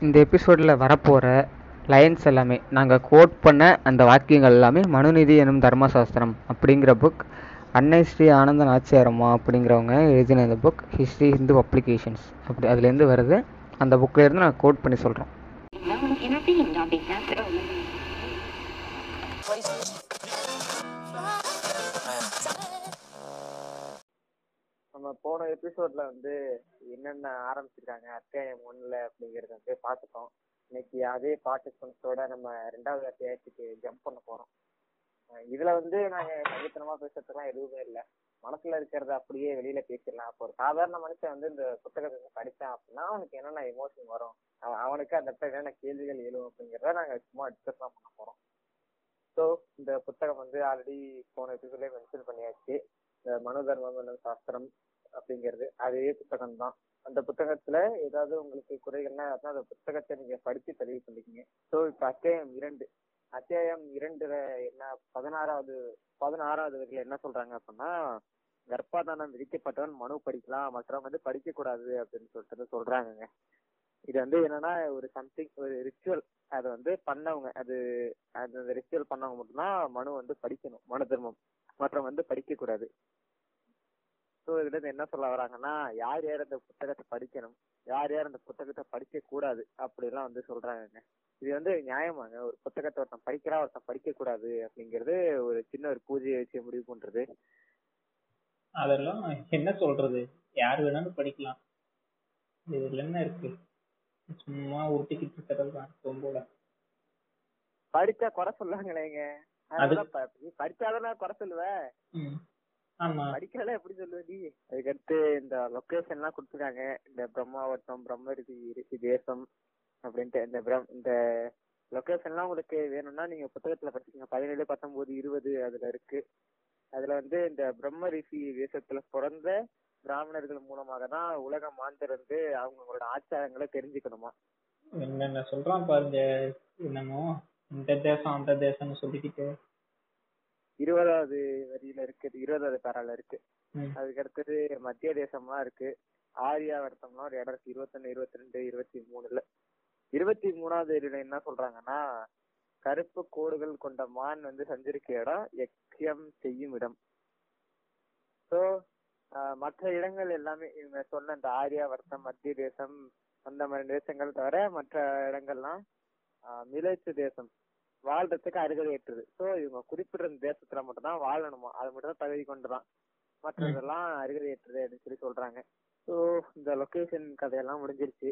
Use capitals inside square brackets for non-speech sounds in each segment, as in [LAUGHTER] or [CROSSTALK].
இந்த எபிசோடில் வரப்போகிற லைன்ஸ் எல்லாமே நாங்கள் கோட் பண்ண அந்த வாக்கியங்கள் எல்லாமே மனுநீதி எனும் தர்மசாஸ்திரம் அப்படிங்கிற புக் அன்னை ஸ்ரீ ஆனந்த நாச்சியாரம்மா அப்படிங்கிறவங்க எழுதின இந்த புக் ஹிஸ்ட்ரி ஹிந்து பப்ளிகேஷன்ஸ் அப்படி அதுலேருந்து வருது. அந்த புக்லேருந்து நான் கோட் பண்ணி சொல்கிறோம் நம்ம போன எபிசோட்ல வந்து என்னென்ன ஆரம்பிச்சிருக்காங்க அத்தியாயம் ஒண்ணுல அப்படிங்கறத வந்து பார்த்துட்டோம். இன்னைக்கு அதே பார்ட்டிசிபன்ஸோட நம்ம ரெண்டாவது அத்தியாயத்துக்கு ஜம்ப் பண்ண போறோம். இதுல வந்து நாங்க சகித்தனமா பேசுறதுலாம் எதுவுமே இல்லை. மனசுல இருக்கிறத அப்படியே வெளியில பேசிடலாம். அப்போ ஒரு சாதாரண மனுஷன் வந்து இந்த புத்தகத்தை வந்து அப்படின்னா அவனுக்கு என்னென்ன எமோஷன் வரும்? அவனுக்கு அந்த இடத்துல என்னென்ன கேள்விகள் எழுவும் அப்படிங்கறத நாங்க சும்மா டிஸ்கஸ் தான் பண்ண போறோம். ஸோ இந்த புத்தகம் வந்து ஆல்ரெடி போன எபிசோட்லேயே மென்ஷன் பண்ணியாச்சு. இந்த மனு தர்மம் சாஸ்திரம் அப்படிங்கிறது. அதே புத்தகம் தான் அந்த புத்தகத்துல ஏதாவது உங்களுக்கு குறைகள்னா அந்த புத்தகத்தை நீங்க படிச்சு தெளிவு பண்ணிக்கங்க. ஸோ இப்ப அத்தியாயம் இரண்டு. அத்தியாயம் இரண்டுல என்ன பதினாறாவது பதினாறாவது வரையில என்ன சொல்றாங்க அப்படின்னா கர்ப்பாதானம் விதிக்கப்பட்டவன் மனு படிக்கலாம் மற்றவங்க வந்து படிக்க கூடாது அப்படின்னு சொல்லிட்டு சொல்றாங்கங்க. இது வந்து என்னன்னா ஒரு சம்திங் ஒரு ரிச்சுவல் அதை வந்து பண்ணவங்க அது அது அந்த ரிச்சுவல் பண்ணவங்க மட்டும்தான் மனு வந்து படிக்கணும். மனு தர்மம். மற்றவங்க வந்து படிக்க கூடாது இதுல இருந்து என்ன சொல்ல வராங்கன்னா யார் யார் அந்த புத்தகத்தை படிக்கணும் யார் யார் அந்த புத்தகத்தை படிக்க கூடாது அப்படிலாம் வந்து சொல்றாங்கங்க. இது வந்து நியாயமாங்க. ஒரு புத்தகத்தை ஒருத்தன் படிக்கிறா ஒருத்தன் படிக்க கூடாது அப்படிங்கிறது ஒரு சின்ன ஒரு பூஜையை வச்சு முடிவு பண்றது. அதெல்லாம் என்ன சொல்றது? யார் வேணாலும் படிக்கலாம். இதுல என்ன இருக்கு? சும்மா உருட்டிக்கிட்டு இருக்கிறது தான் ரொம்போல படிச்சா குறை சொல்லாங்களேங்க படிச்சாதானே குறை சொல்லுவ. படிக்கிறதெல்லாம் எப்படி சொல்லுவ நீ அதுக்கடுத்து இந்த லொகேஷன் எல்லாம் கொடுத்துருக்காங்க. இந்த பிரம்மாவட்டம் பிரம்ம ரிஷி ரிஷி தேசம் அப்படின்ட்டு இந்த பிரம் இந்த லொகேஷன் எல்லாம் உங்களுக்கு வேணும்னா நீங்க புத்தகத்துல படிச்சுங்க பதினேழு பத்தொன்பது இருபது அதுல இருக்கு. அதுல வந்து இந்த பிரம்ம ரிஷி தேசத்துல பிறந்த பிராமணர்கள் மூலமாக தான் உலக மாந்தர் வந்து அவங்களோட ஆச்சாரங்களை தெரிஞ்சுக்கணுமா? என்னென்ன சொல்றான் பாருங்க என்னமோ இந்த தேசம் அந்த தேசம்னு சொல்லிக்கிட்டு. இருபதாவது வரியில இருக்கு இருபதாவது பேரால இருக்கு. அதுக்கு அடுத்தது மத்திய தேசம்லாம் இருக்கு. ஆரியாவர்த்தம்லாம் ஒரு இடம் இருக்கு இருபத்தொன்னு இருபத்தி ரெண்டு இருபத்தி மூணுல இருபத்தி மூணாவது வரியில என்ன சொல்றாங்கன்னா கருப்பு கோடுகள் கொண்ட மான் வந்து சஞ்சரிக்க இடம் எக்கியம் செய்யும் இடம். ஸோ மற்ற இடங்கள் எல்லாமே இவங்க சொன்ன இந்த ஆரியாவர்த்தம் மத்திய தேசம் அந்த மாதிரி தேசங்கள் தவிர மற்ற இடங்கள்லாம் ஆஹ் மிலேச்சு தேசம். வாழ்றதுக்கு அருகதையற்றது ஸோ இவங்க குறிப்பிட்ட தேசத்துல மட்டும்தான் வாழணுமா? அது மட்டும் தான் தகுதி கொண்டுதான். மற்றதெல்லாம் அருகதையற்றது அப்படின்னு சொல்லி சொல்றாங்க. ஸோ இந்த லொகேஷன் கதையெல்லாம் முடிஞ்சிருச்சு.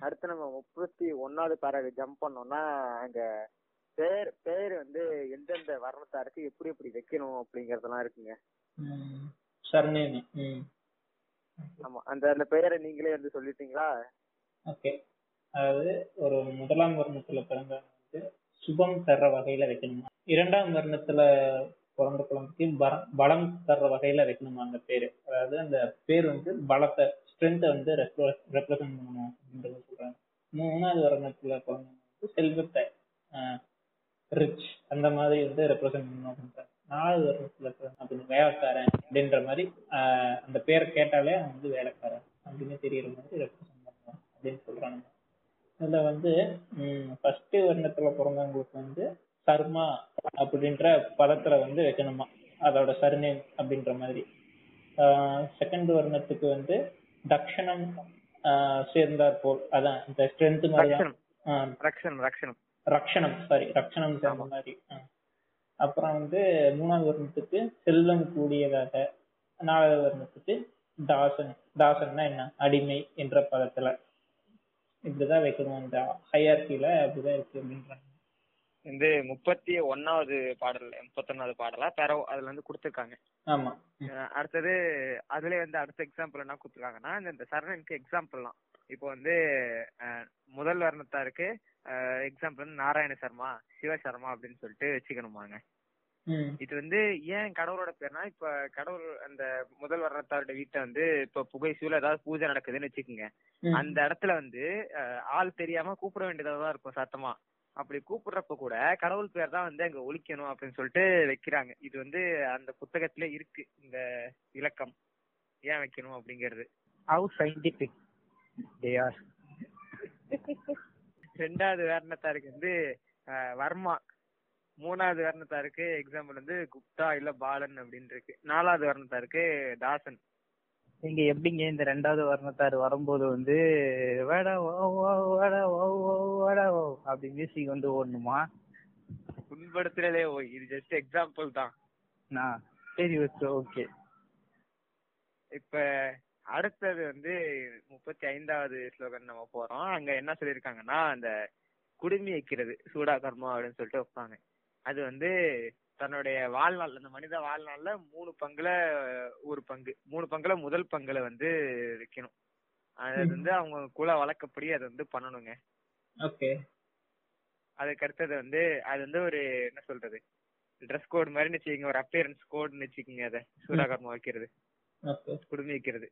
அடுத்து நம்ம முப்பத்தி ஒன்னாவது பேராக ஜம்ப் பண்ணோம்னா அங்க பேர் பேர் வந்து எந்தெந்த வர்ணத்தாருக்கு எப்படி எப்படி வைக்கணும் அப்படிங்கறதெல்லாம் இருக்குங்க. ஆமா. அந்த அந்த பெயரை நீங்களே வந்து சொல்லிட்டீங்களா? ஓகே. அதாவது ஒரு முதலாம் வர்ணத்துல பிறந்தவங்க வந்து சுபம் தர்ற வகையில வைக்கணுமா? இரண்டாம் வர்ணத்துல பிறந்த குழந்தைக்கு பலம் தர்ற வகையில வைக்கணுமா அந்த பேரு? அதாவது அந்த பேர் வந்து பலத்தை ஸ்ட்ரென்த்தை வந்து ரெப்ரசன்ட் பண்ணணும் அப்படின்றத சொல்றாங்க. மூணாவது வர்ணத்துல பிறந்தவங்க செல்வத்தை ரிச் அந்த மாதிரி வந்து ரெப்ரசன்ட் பண்ணணும் அப்படின்றாங்க. நாலாவது வருஷத்துல அப்படின்னு வேலைக்காரன் அப்படின்ற மாதிரி ஆஹ் அந்த பேரை கேட்டாலே அவன் வந்து வேலைக்காரன் அப்படின்னு தெரியற மாதிரி ரெப்ரசன்ட் பண்ணணும் அப்படின்னு சொல்றாங்க. இதுல வந்து ஃபர்ஸ்ட் வர்ணத்துல பிறந்தவங்களுக்கு வந்து சர்மா அப்படின்ற பதத்துல வந்து வைக்கணுமா? அதோட சர்நேம் அப்படின்ற மாதிரி. செகண்ட் வர்ணத்துக்கு வந்து தக்ஷணம் சேர்ந்தார் போல். அதான் இந்த ஸ்ட்ரென்த் மாதிரி ரக்ஷணம் சாரி ரக்ஷணம் சேர்ந்த மாதிரி. அப்புறம் வந்து மூணாவது வருணத்துக்கு செல்வம் கூடியதாக நாலாவது வருணத்துக்கு தாசன். தாசன்னா என்ன? அடிமை என்ற பதத்துல. இப்படிதான் வைக்கணும். இந்த ஹையார்கில அப்படிதான் இருக்கு அப்படின்றாங்க வந்து முப்பத்தி ஒன்னாவது பாடல் முப்பத்தொன்னாவது பாடலா? பெறோ அதுல வந்து கொடுத்துருக்காங்க. ஆமா. அடுத்தது அதுல வந்து அடுத்த எக்ஸாம்பிள் என்ன கொடுத்துருக்காங்கன்னா இந்த- சரணனுக்கு எக்ஸாம்பிள்லாம் இப்போ வந்து முதல் வர்ணத்தாருக்கு எக்ஸாம்பிள் வந்து நாராயண சர்மா சிவ சர்மா அப்படின்னு சொல்லிட்டு வச்சுக்கணுமாங்க. இது வந்து ஏன் கடவுளோட பேர்னா இப்ப கடவுள் அந்த முதல் வர்ணத்தாரோட வீட்டை வந்து இப்ப புகைசூல ஏதாவது பூஜை நடக்குதுன்னு வச்சுக்கோங்க. அந்த இடத்துல வந்து ஆள் தெரியாம கூப்பிட வேண்டியதா தான் இருக்கும் சத்தமா. அப்படி கூப்பிடுறப்ப கூட கடவுள் பேர் தான் வந்து அங்க ஒழிக்கணும் அப்படின்னு சொல்லிட்டு வைக்கிறாங்க. இது வந்து அந்த புத்தகத்துல இருக்கு இந்த இலக்கம் ஏன் வைக்கணும் அப்படிங்கிறது. ஹவு சயின்டிபிக் தே ஆர் ரெண்டாவது வேர்ணத்தாருக்கு வந்து வர்மா. மூணாவது வேர்ணத்தாருக்கு எக்ஸாம்பிள் வந்து குப்தா இல்ல பாலன் அப்படின்னு இருக்கு நாலாவது வேர்ணத்தாருக்கு தாசன். நீங்க எப்படிங்க இந்த ரெண்டாவது வர்ணத்தார் வரும்போது வந்து வாடா வாடா வாடா அப்படி மியூசிக் வந்து ஓடணுமா? புண்படுத்துறதே ஓ இது ஜஸ்ட் எக்ஸாம்பிள் தான். நான் சரி ஓகே ஓகே இப்ப அடுத்தது வந்து முப்பத்தி ஐந்தாவது ஸ்லோகன் நம்ம போறோம். அங்க என்ன சொல்லியிருக்காங்கன்னா அந்த குடுமி வைக்கிறது சூடா கர்மா அப்படின்னு சொல்லிட்டு வைப்பாங்க. அது வந்து தன்னுடைய வாழ்நாள் அந்த மனித வாழ்நாள்ல மூணு பங்குல ஒரு பங்கு. மூணு பங்குல முதல் பங்குல வந்து வைக்கணும். அது வந்து அவங்க குல வழக்கப்படி அதை வந்து பண்ணணுங்க. ஓகே. அதுக்கு அடுத்தது வந்து அது வந்து ஒரு என்ன சொல்றது ட்ரெஸ் கோட் மாதிரி வச்சுக்கோங்க. ஒரு அப்பியரன்ஸ் கோட்னு வச்சுக்கோங்க அதை. சூடாகர்மா வைக்கிறது. குடுமி வைக்கிறது.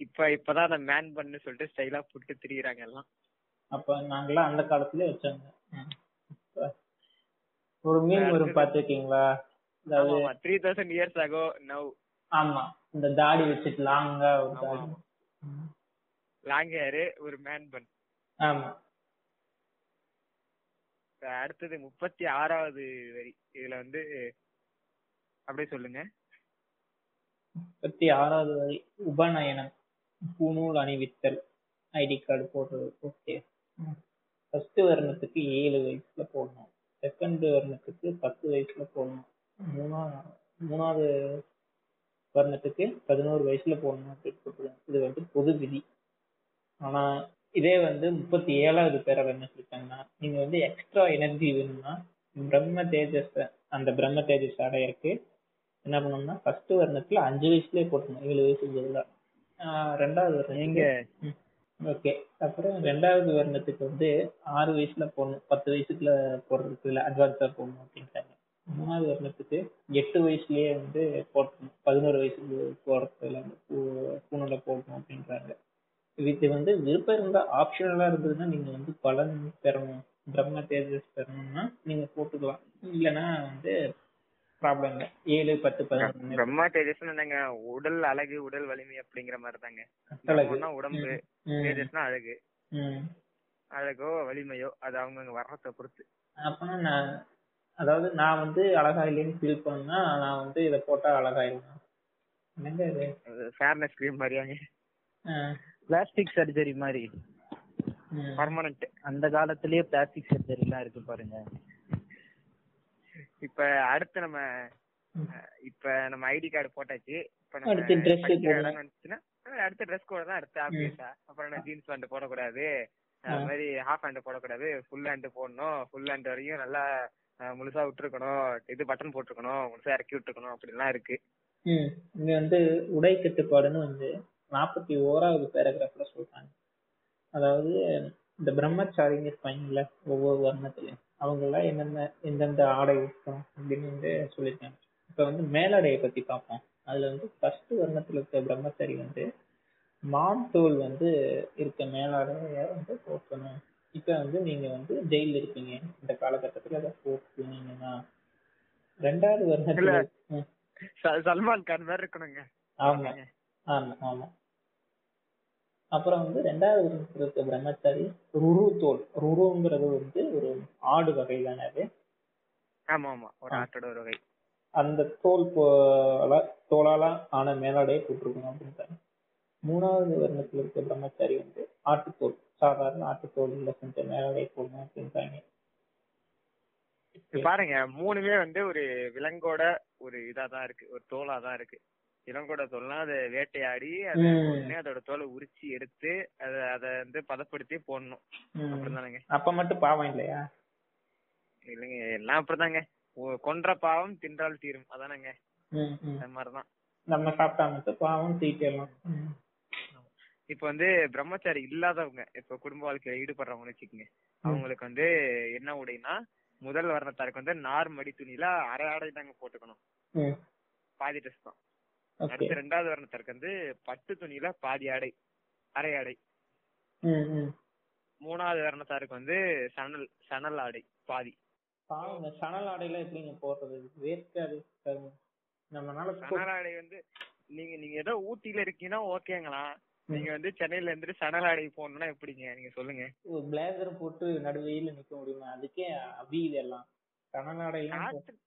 இப்ப இப்பதான் அந்த மேன் பண்ணு சொல்லிட்டு ஸ்டைலா புட்டு திரியுறாங்க எல்லாம். அப்ப நாங்களாம் அந்த காலத்திலே வச்சாங்க. ஒரு மீன் வரும் பாத்துருக்கீங்களா அதாவது three thousand years ago now ஆமா இந்த தாடி வச்சுட்டு லாங்கா ஒரு தாடி. லாங் ஹேர் ஒரு மேன் பன் ஆமா. அடுத்தது முப்பத்தி ஆறாவது வரி. இதுல வந்து அப்படியே சொல்லுங்க. முப்பத்தி ஆறாவது வரி. உபநயனம். பூநூல் அணிவித்தல். ஐடி கார்டு போடுறது. ஓகே ஃபர்ஸ்ட் வர்ணத்துக்கு ஏழு வயசுல போடணும். செகண்ட் வர்ணத்துக்கு பத்து வயசுல போடணும். மூணா மூணாவது வர்ணத்துக்கு பதினோரு வயசுல போடணும் அப்படின்னு போட்டுருக்காங்க இது வந்து பொது விதி. ஆனா இதே வந்து முப்பத்தி ஏழாவது பேரவை என்ன சொல்லிட்டாங்கன்னா நீங்க வந்து எக்ஸ்ட்ரா எனர்ஜி வேணும்னா பிரம்ம தேஜஸ் அந்த பிரம்ம தேஜஸ் அடையறதுக்கு என்ன பண்ணணும்னா ஃபர்ஸ்ட் வர்ணத்துல அஞ்சு வயசுலயே போட்டணும் ஏழு வயசுக்கு பதிலா ரெண்டாவது நீங்க ஓகே அப்புறம் ரெண்டாவது வருணத்துக்கு வந்து ஆறு வயசுல போடணும். பத்து வயசுக்குள்ள போடுறதுக்கு இல்லை அட்வான்ஸா போடணும் அப்படின்ட்டாங்க. மூணாவது வருணத்துக்கு எட்டு வயசுலயே வந்து போட்டணும் பதினோரு வயசுக்கு போடுறதுல பூனல போடணும் அப்படின்றாங்க. இது வந்து விருப்பம் இருந்தா ஆப்ஷனலா இருந்ததுன்னா நீங்க வந்து பலன் பெறணும். பிரம்ம தேஜஸ் பெறணும்னா நீங்க போட்டுக்கலாம். இல்லைன்னா வந்து ப்ராப்ளம் இல்லை ஏழு பத்து பதினொன்று பிரம்மா தேஜஸ் என்னங்க உடல் அழகு உடல் வலிமை அப்படிங்கிற மாதிரி தாங்க அழகு. உடம்பு. தேஜஸ்னா அழகு. அழகோ வலிமையோ அது அவங்கவங்க வர்றதை பொறுத்து. அப்பனா நான் அதாவது நான் வந்து அழகா இல்லைன்னு ஃபீல் பண்ணா நான் வந்து இதை போட்டா அழகாயிருவேன் என்னங்க இது? ஃபேர்னஸ் கிரீம் மாதிரியாங்க. பிளாஸ்டிக் சர்ஜரி மாதிரி. பர்மனன்ட் அந்த காலத்திலேயே பிளாஸ்டிக் சர்ஜரி எல்லாம் இருக்கு பாருங்க. இப்ப அடுத்து நம்ம இப்ப நம்ம ஐடி கார்டு போட்டாச்சு. இப்ப நம்ம வந்துச்சுன்னா அடுத்த ட்ரெஸ் கோட் தான் அடுத்து ஆப்வியஸா அப்புறம் என்ன ஜீன்ஸ் பேண்ட் போடக்கூடாது. அது. மாதிரி ஹாஃப் ஹேண்ட் போடக்கூடாது. ஃபுல் ஹேண்ட் போடணும். ஃபுல் ஹேண்ட் வரையும் நல்லா முழுசா விட்டுருக்கணும். இது பட்டன் போட்டிருக்கணும். முழுசா இறக்கி விட்டுருக்கணும். அப்படிலாம் இருக்கு. இங்க வந்து உடை கட்டுப்பாடுன்னு வந்து நாற்பத்தி ஓராவது பேராகிராஃப்ல சொல்றாங்க. அதாவது இந்த பிரம்மச்சாரிங்க இருப்பாங்கல்ல ஒவ்வொரு வர்ணத்துலயும். அவங்க எல்லாம் என்னென்ன எந்தெந்த ஆடை உடுத்தணும் அப்படின்னு வந்து சொல்லியிருக்காங்க. இப்ப வந்து மேலாடையை பத்தி பார்ப்போம். அதுல வந்து ஃபர்ஸ்ட் வர்ணத்துல இருக்க பிரம்மச்சாரி வந்து மான் தோல் வந்து இருக்க மேலாடைய வந்து போட்டணும் இப்ப வந்து நீங்க வந்து ஜெயில இருப்பீங்க. இந்த காலகட்டத்துல அதை போட்டுனீங்கன்னா ரெண்டாவது. ச- சல்மான் கான் மாதிரி இருக்கணுங்க. ஆமா. ஆமா ஆமா. அப்புறம் வந்து ரெண்டாவது இருக்க பிரம்மச்சாரி ருரு தோல். ருருங்கிறது வந்து ஒரு ஆடு வகை தானே அது? ஆமா ஆமா ஒரு. ஆட்டோட ஒரு வகை. அந்த தோல் தோலால ஆன மேலாடையை போட்டிருக்கணும் அப்படின்றாங்க மூணாவது வருணத்துல இருக்க பிரம்மச்சாரி வந்து ஆட்டுத்தோல். சாதாரண ஆட்டுத்தோல்ல செஞ்ச மேலாடையை போடணும் அப்படின்றாங்க பாருங்க மூணுமே வந்து ஒரு விலங்கோட ஒரு இதா தான் இருக்கு ஒரு தோலா தான் இருக்கு. விலங்கோட தோல்னா அதை வேட்டையாடி அதை அதோட தோலை உரிச்சு எடுத்து அதை அதை வந்து பதப்படுத்தி போடணும். அப்படிதானங்க. அப்ப மட்டும் பாவம் இல்லையா? இல்லைங்க எல்லாம் அப்படிதாங்க. கொன்ற பாவம் தின்றால் தீரும். அதானங்க. அந்த மாதிரிதான். நம்ம சாப்பிட்டா மட்டும் பாவம் தீட்டலாம். இப்ப வந்து பிரம்மச்சாரி இல்லாதவங்க இப்ப குடும்ப வாழ்க்கையில ஈடுபடுறவங்கன்னு வச்சுக்கோங்க. அவங்களுக்கு வந்து என்ன உடைனா முதல் வர்ணத்தாருக்கு வந்து நார் மடி துணியில அரை ஆடை தாங்க போட்டுக்கணும். பாதி ட்ரெஸ் தான். அடுத்து ரெண்டாவது வர்ணத்தாருக்கு வந்து பட்டு துணியில பாதி ஆடை அரை ஆடை. மூணாவது வர்ணத்தாருக்கு வந்து சணல் சணல் ஆடை பாதி. பாவங்க சணல் ஆடையில எப்படிங்க போடுறது? வேர்க்காது கருமம். நம்மனால சணல் ஆடை வந்து நீங்க நீங்க ஏதோ ஊட்டியில இருக்கீங்கன்னா ஓகேங்களா? நீங்க வந்து சென்னையில இருந்துட்டு சணலாடை போகணும்னா எப்படிங்க? நீங்க சொல்லுங்க. பிளேசர் போட்டு நடுவெயில நிக்க முடியுமா? அதுக்கே அபி இதெல்லாம். கனநாடையெல்லாம் காட்டன்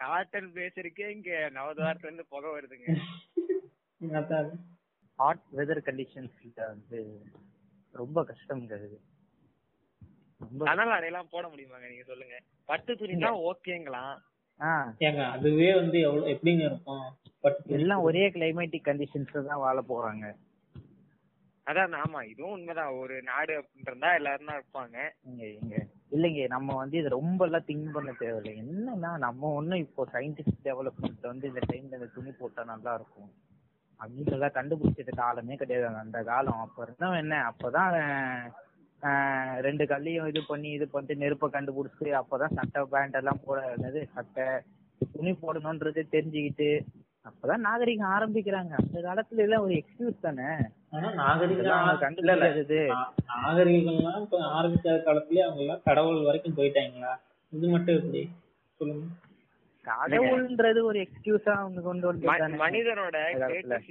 காட்டன் பேசுறதுக்கே இங்க நவதாரத்துல இருந்து புகை வருதுங்க. ஹாட் வெதர் கண்டிஷன்ஸ்ல வந்து ரொம்ப கஷ்டம்ங்க அது. எல்லாம் போட முடியுமாங்க நீங்க சொல்லுங்க. பட்டு துணி தான் ஓகேங்களாம் ஆ. ஏங்க அதுவே வந்து எவ்வளவு எப்படிங்க இருக்கும்? எல்லாம் ஒரே கிளைமேட்டிக் கண்டிஷன்ஸ்ல தான் வாழ போறாங்க. அதான் ஆமா இதுவும் உண்மைதான். ஒரு நாடு அப்படின்றதா எல்லாரும் தான் இருப்பாங்க. இங்க இங்க. இல்லைங்க நம்ம வந்து இது ரொம்ப எல்லாம் திங்க் பண்ண தேவையில்லை. என்னன்னா நம்ம ஒண்ணும் இப்போ சயின்டிபிக் டெவலப்மெண்ட் வந்து இந்த டைம்ல இந்த துணி போட்டா நல்லா இருக்கும் அப்படின்றத கண்டுபிடிச்சது காலமே கிடையாது. அந்த காலம். அப்ப இருந்தவன் என்ன? அப்பதான் ஆஹ், ரெண்டு கல்லையும் இது பண்ணி இது பண்ணிட்டு நெருப்பை கண்டுபிடிச்சு அப்பதான் சட்டை பேண்ட் எல்லாம் போட என்னது சட்டை துணி போடணும்ன்றது தெரிஞ்சுக்கிட்டு அப்பதான் நாகரிகம் ஆரம்பிக்கிறாங்க. அந்த காலத்துல எல்லாம் ஒரு எக்ஸ்கியூஸ் தானே? நாகரிகம்லாம் ஆரம்பிக்காத காலத்துலயே அவங்க எல்லாம் கடவுள் வரைக்கும் போயிட்டாங்களா? இது மட்டும் எப்படி? சொல்லுங்க. கடவுள்ன்றது ஒரு எக்ஸ்கியூஸா அவங்க கொண்டு வந்து மனிதனோட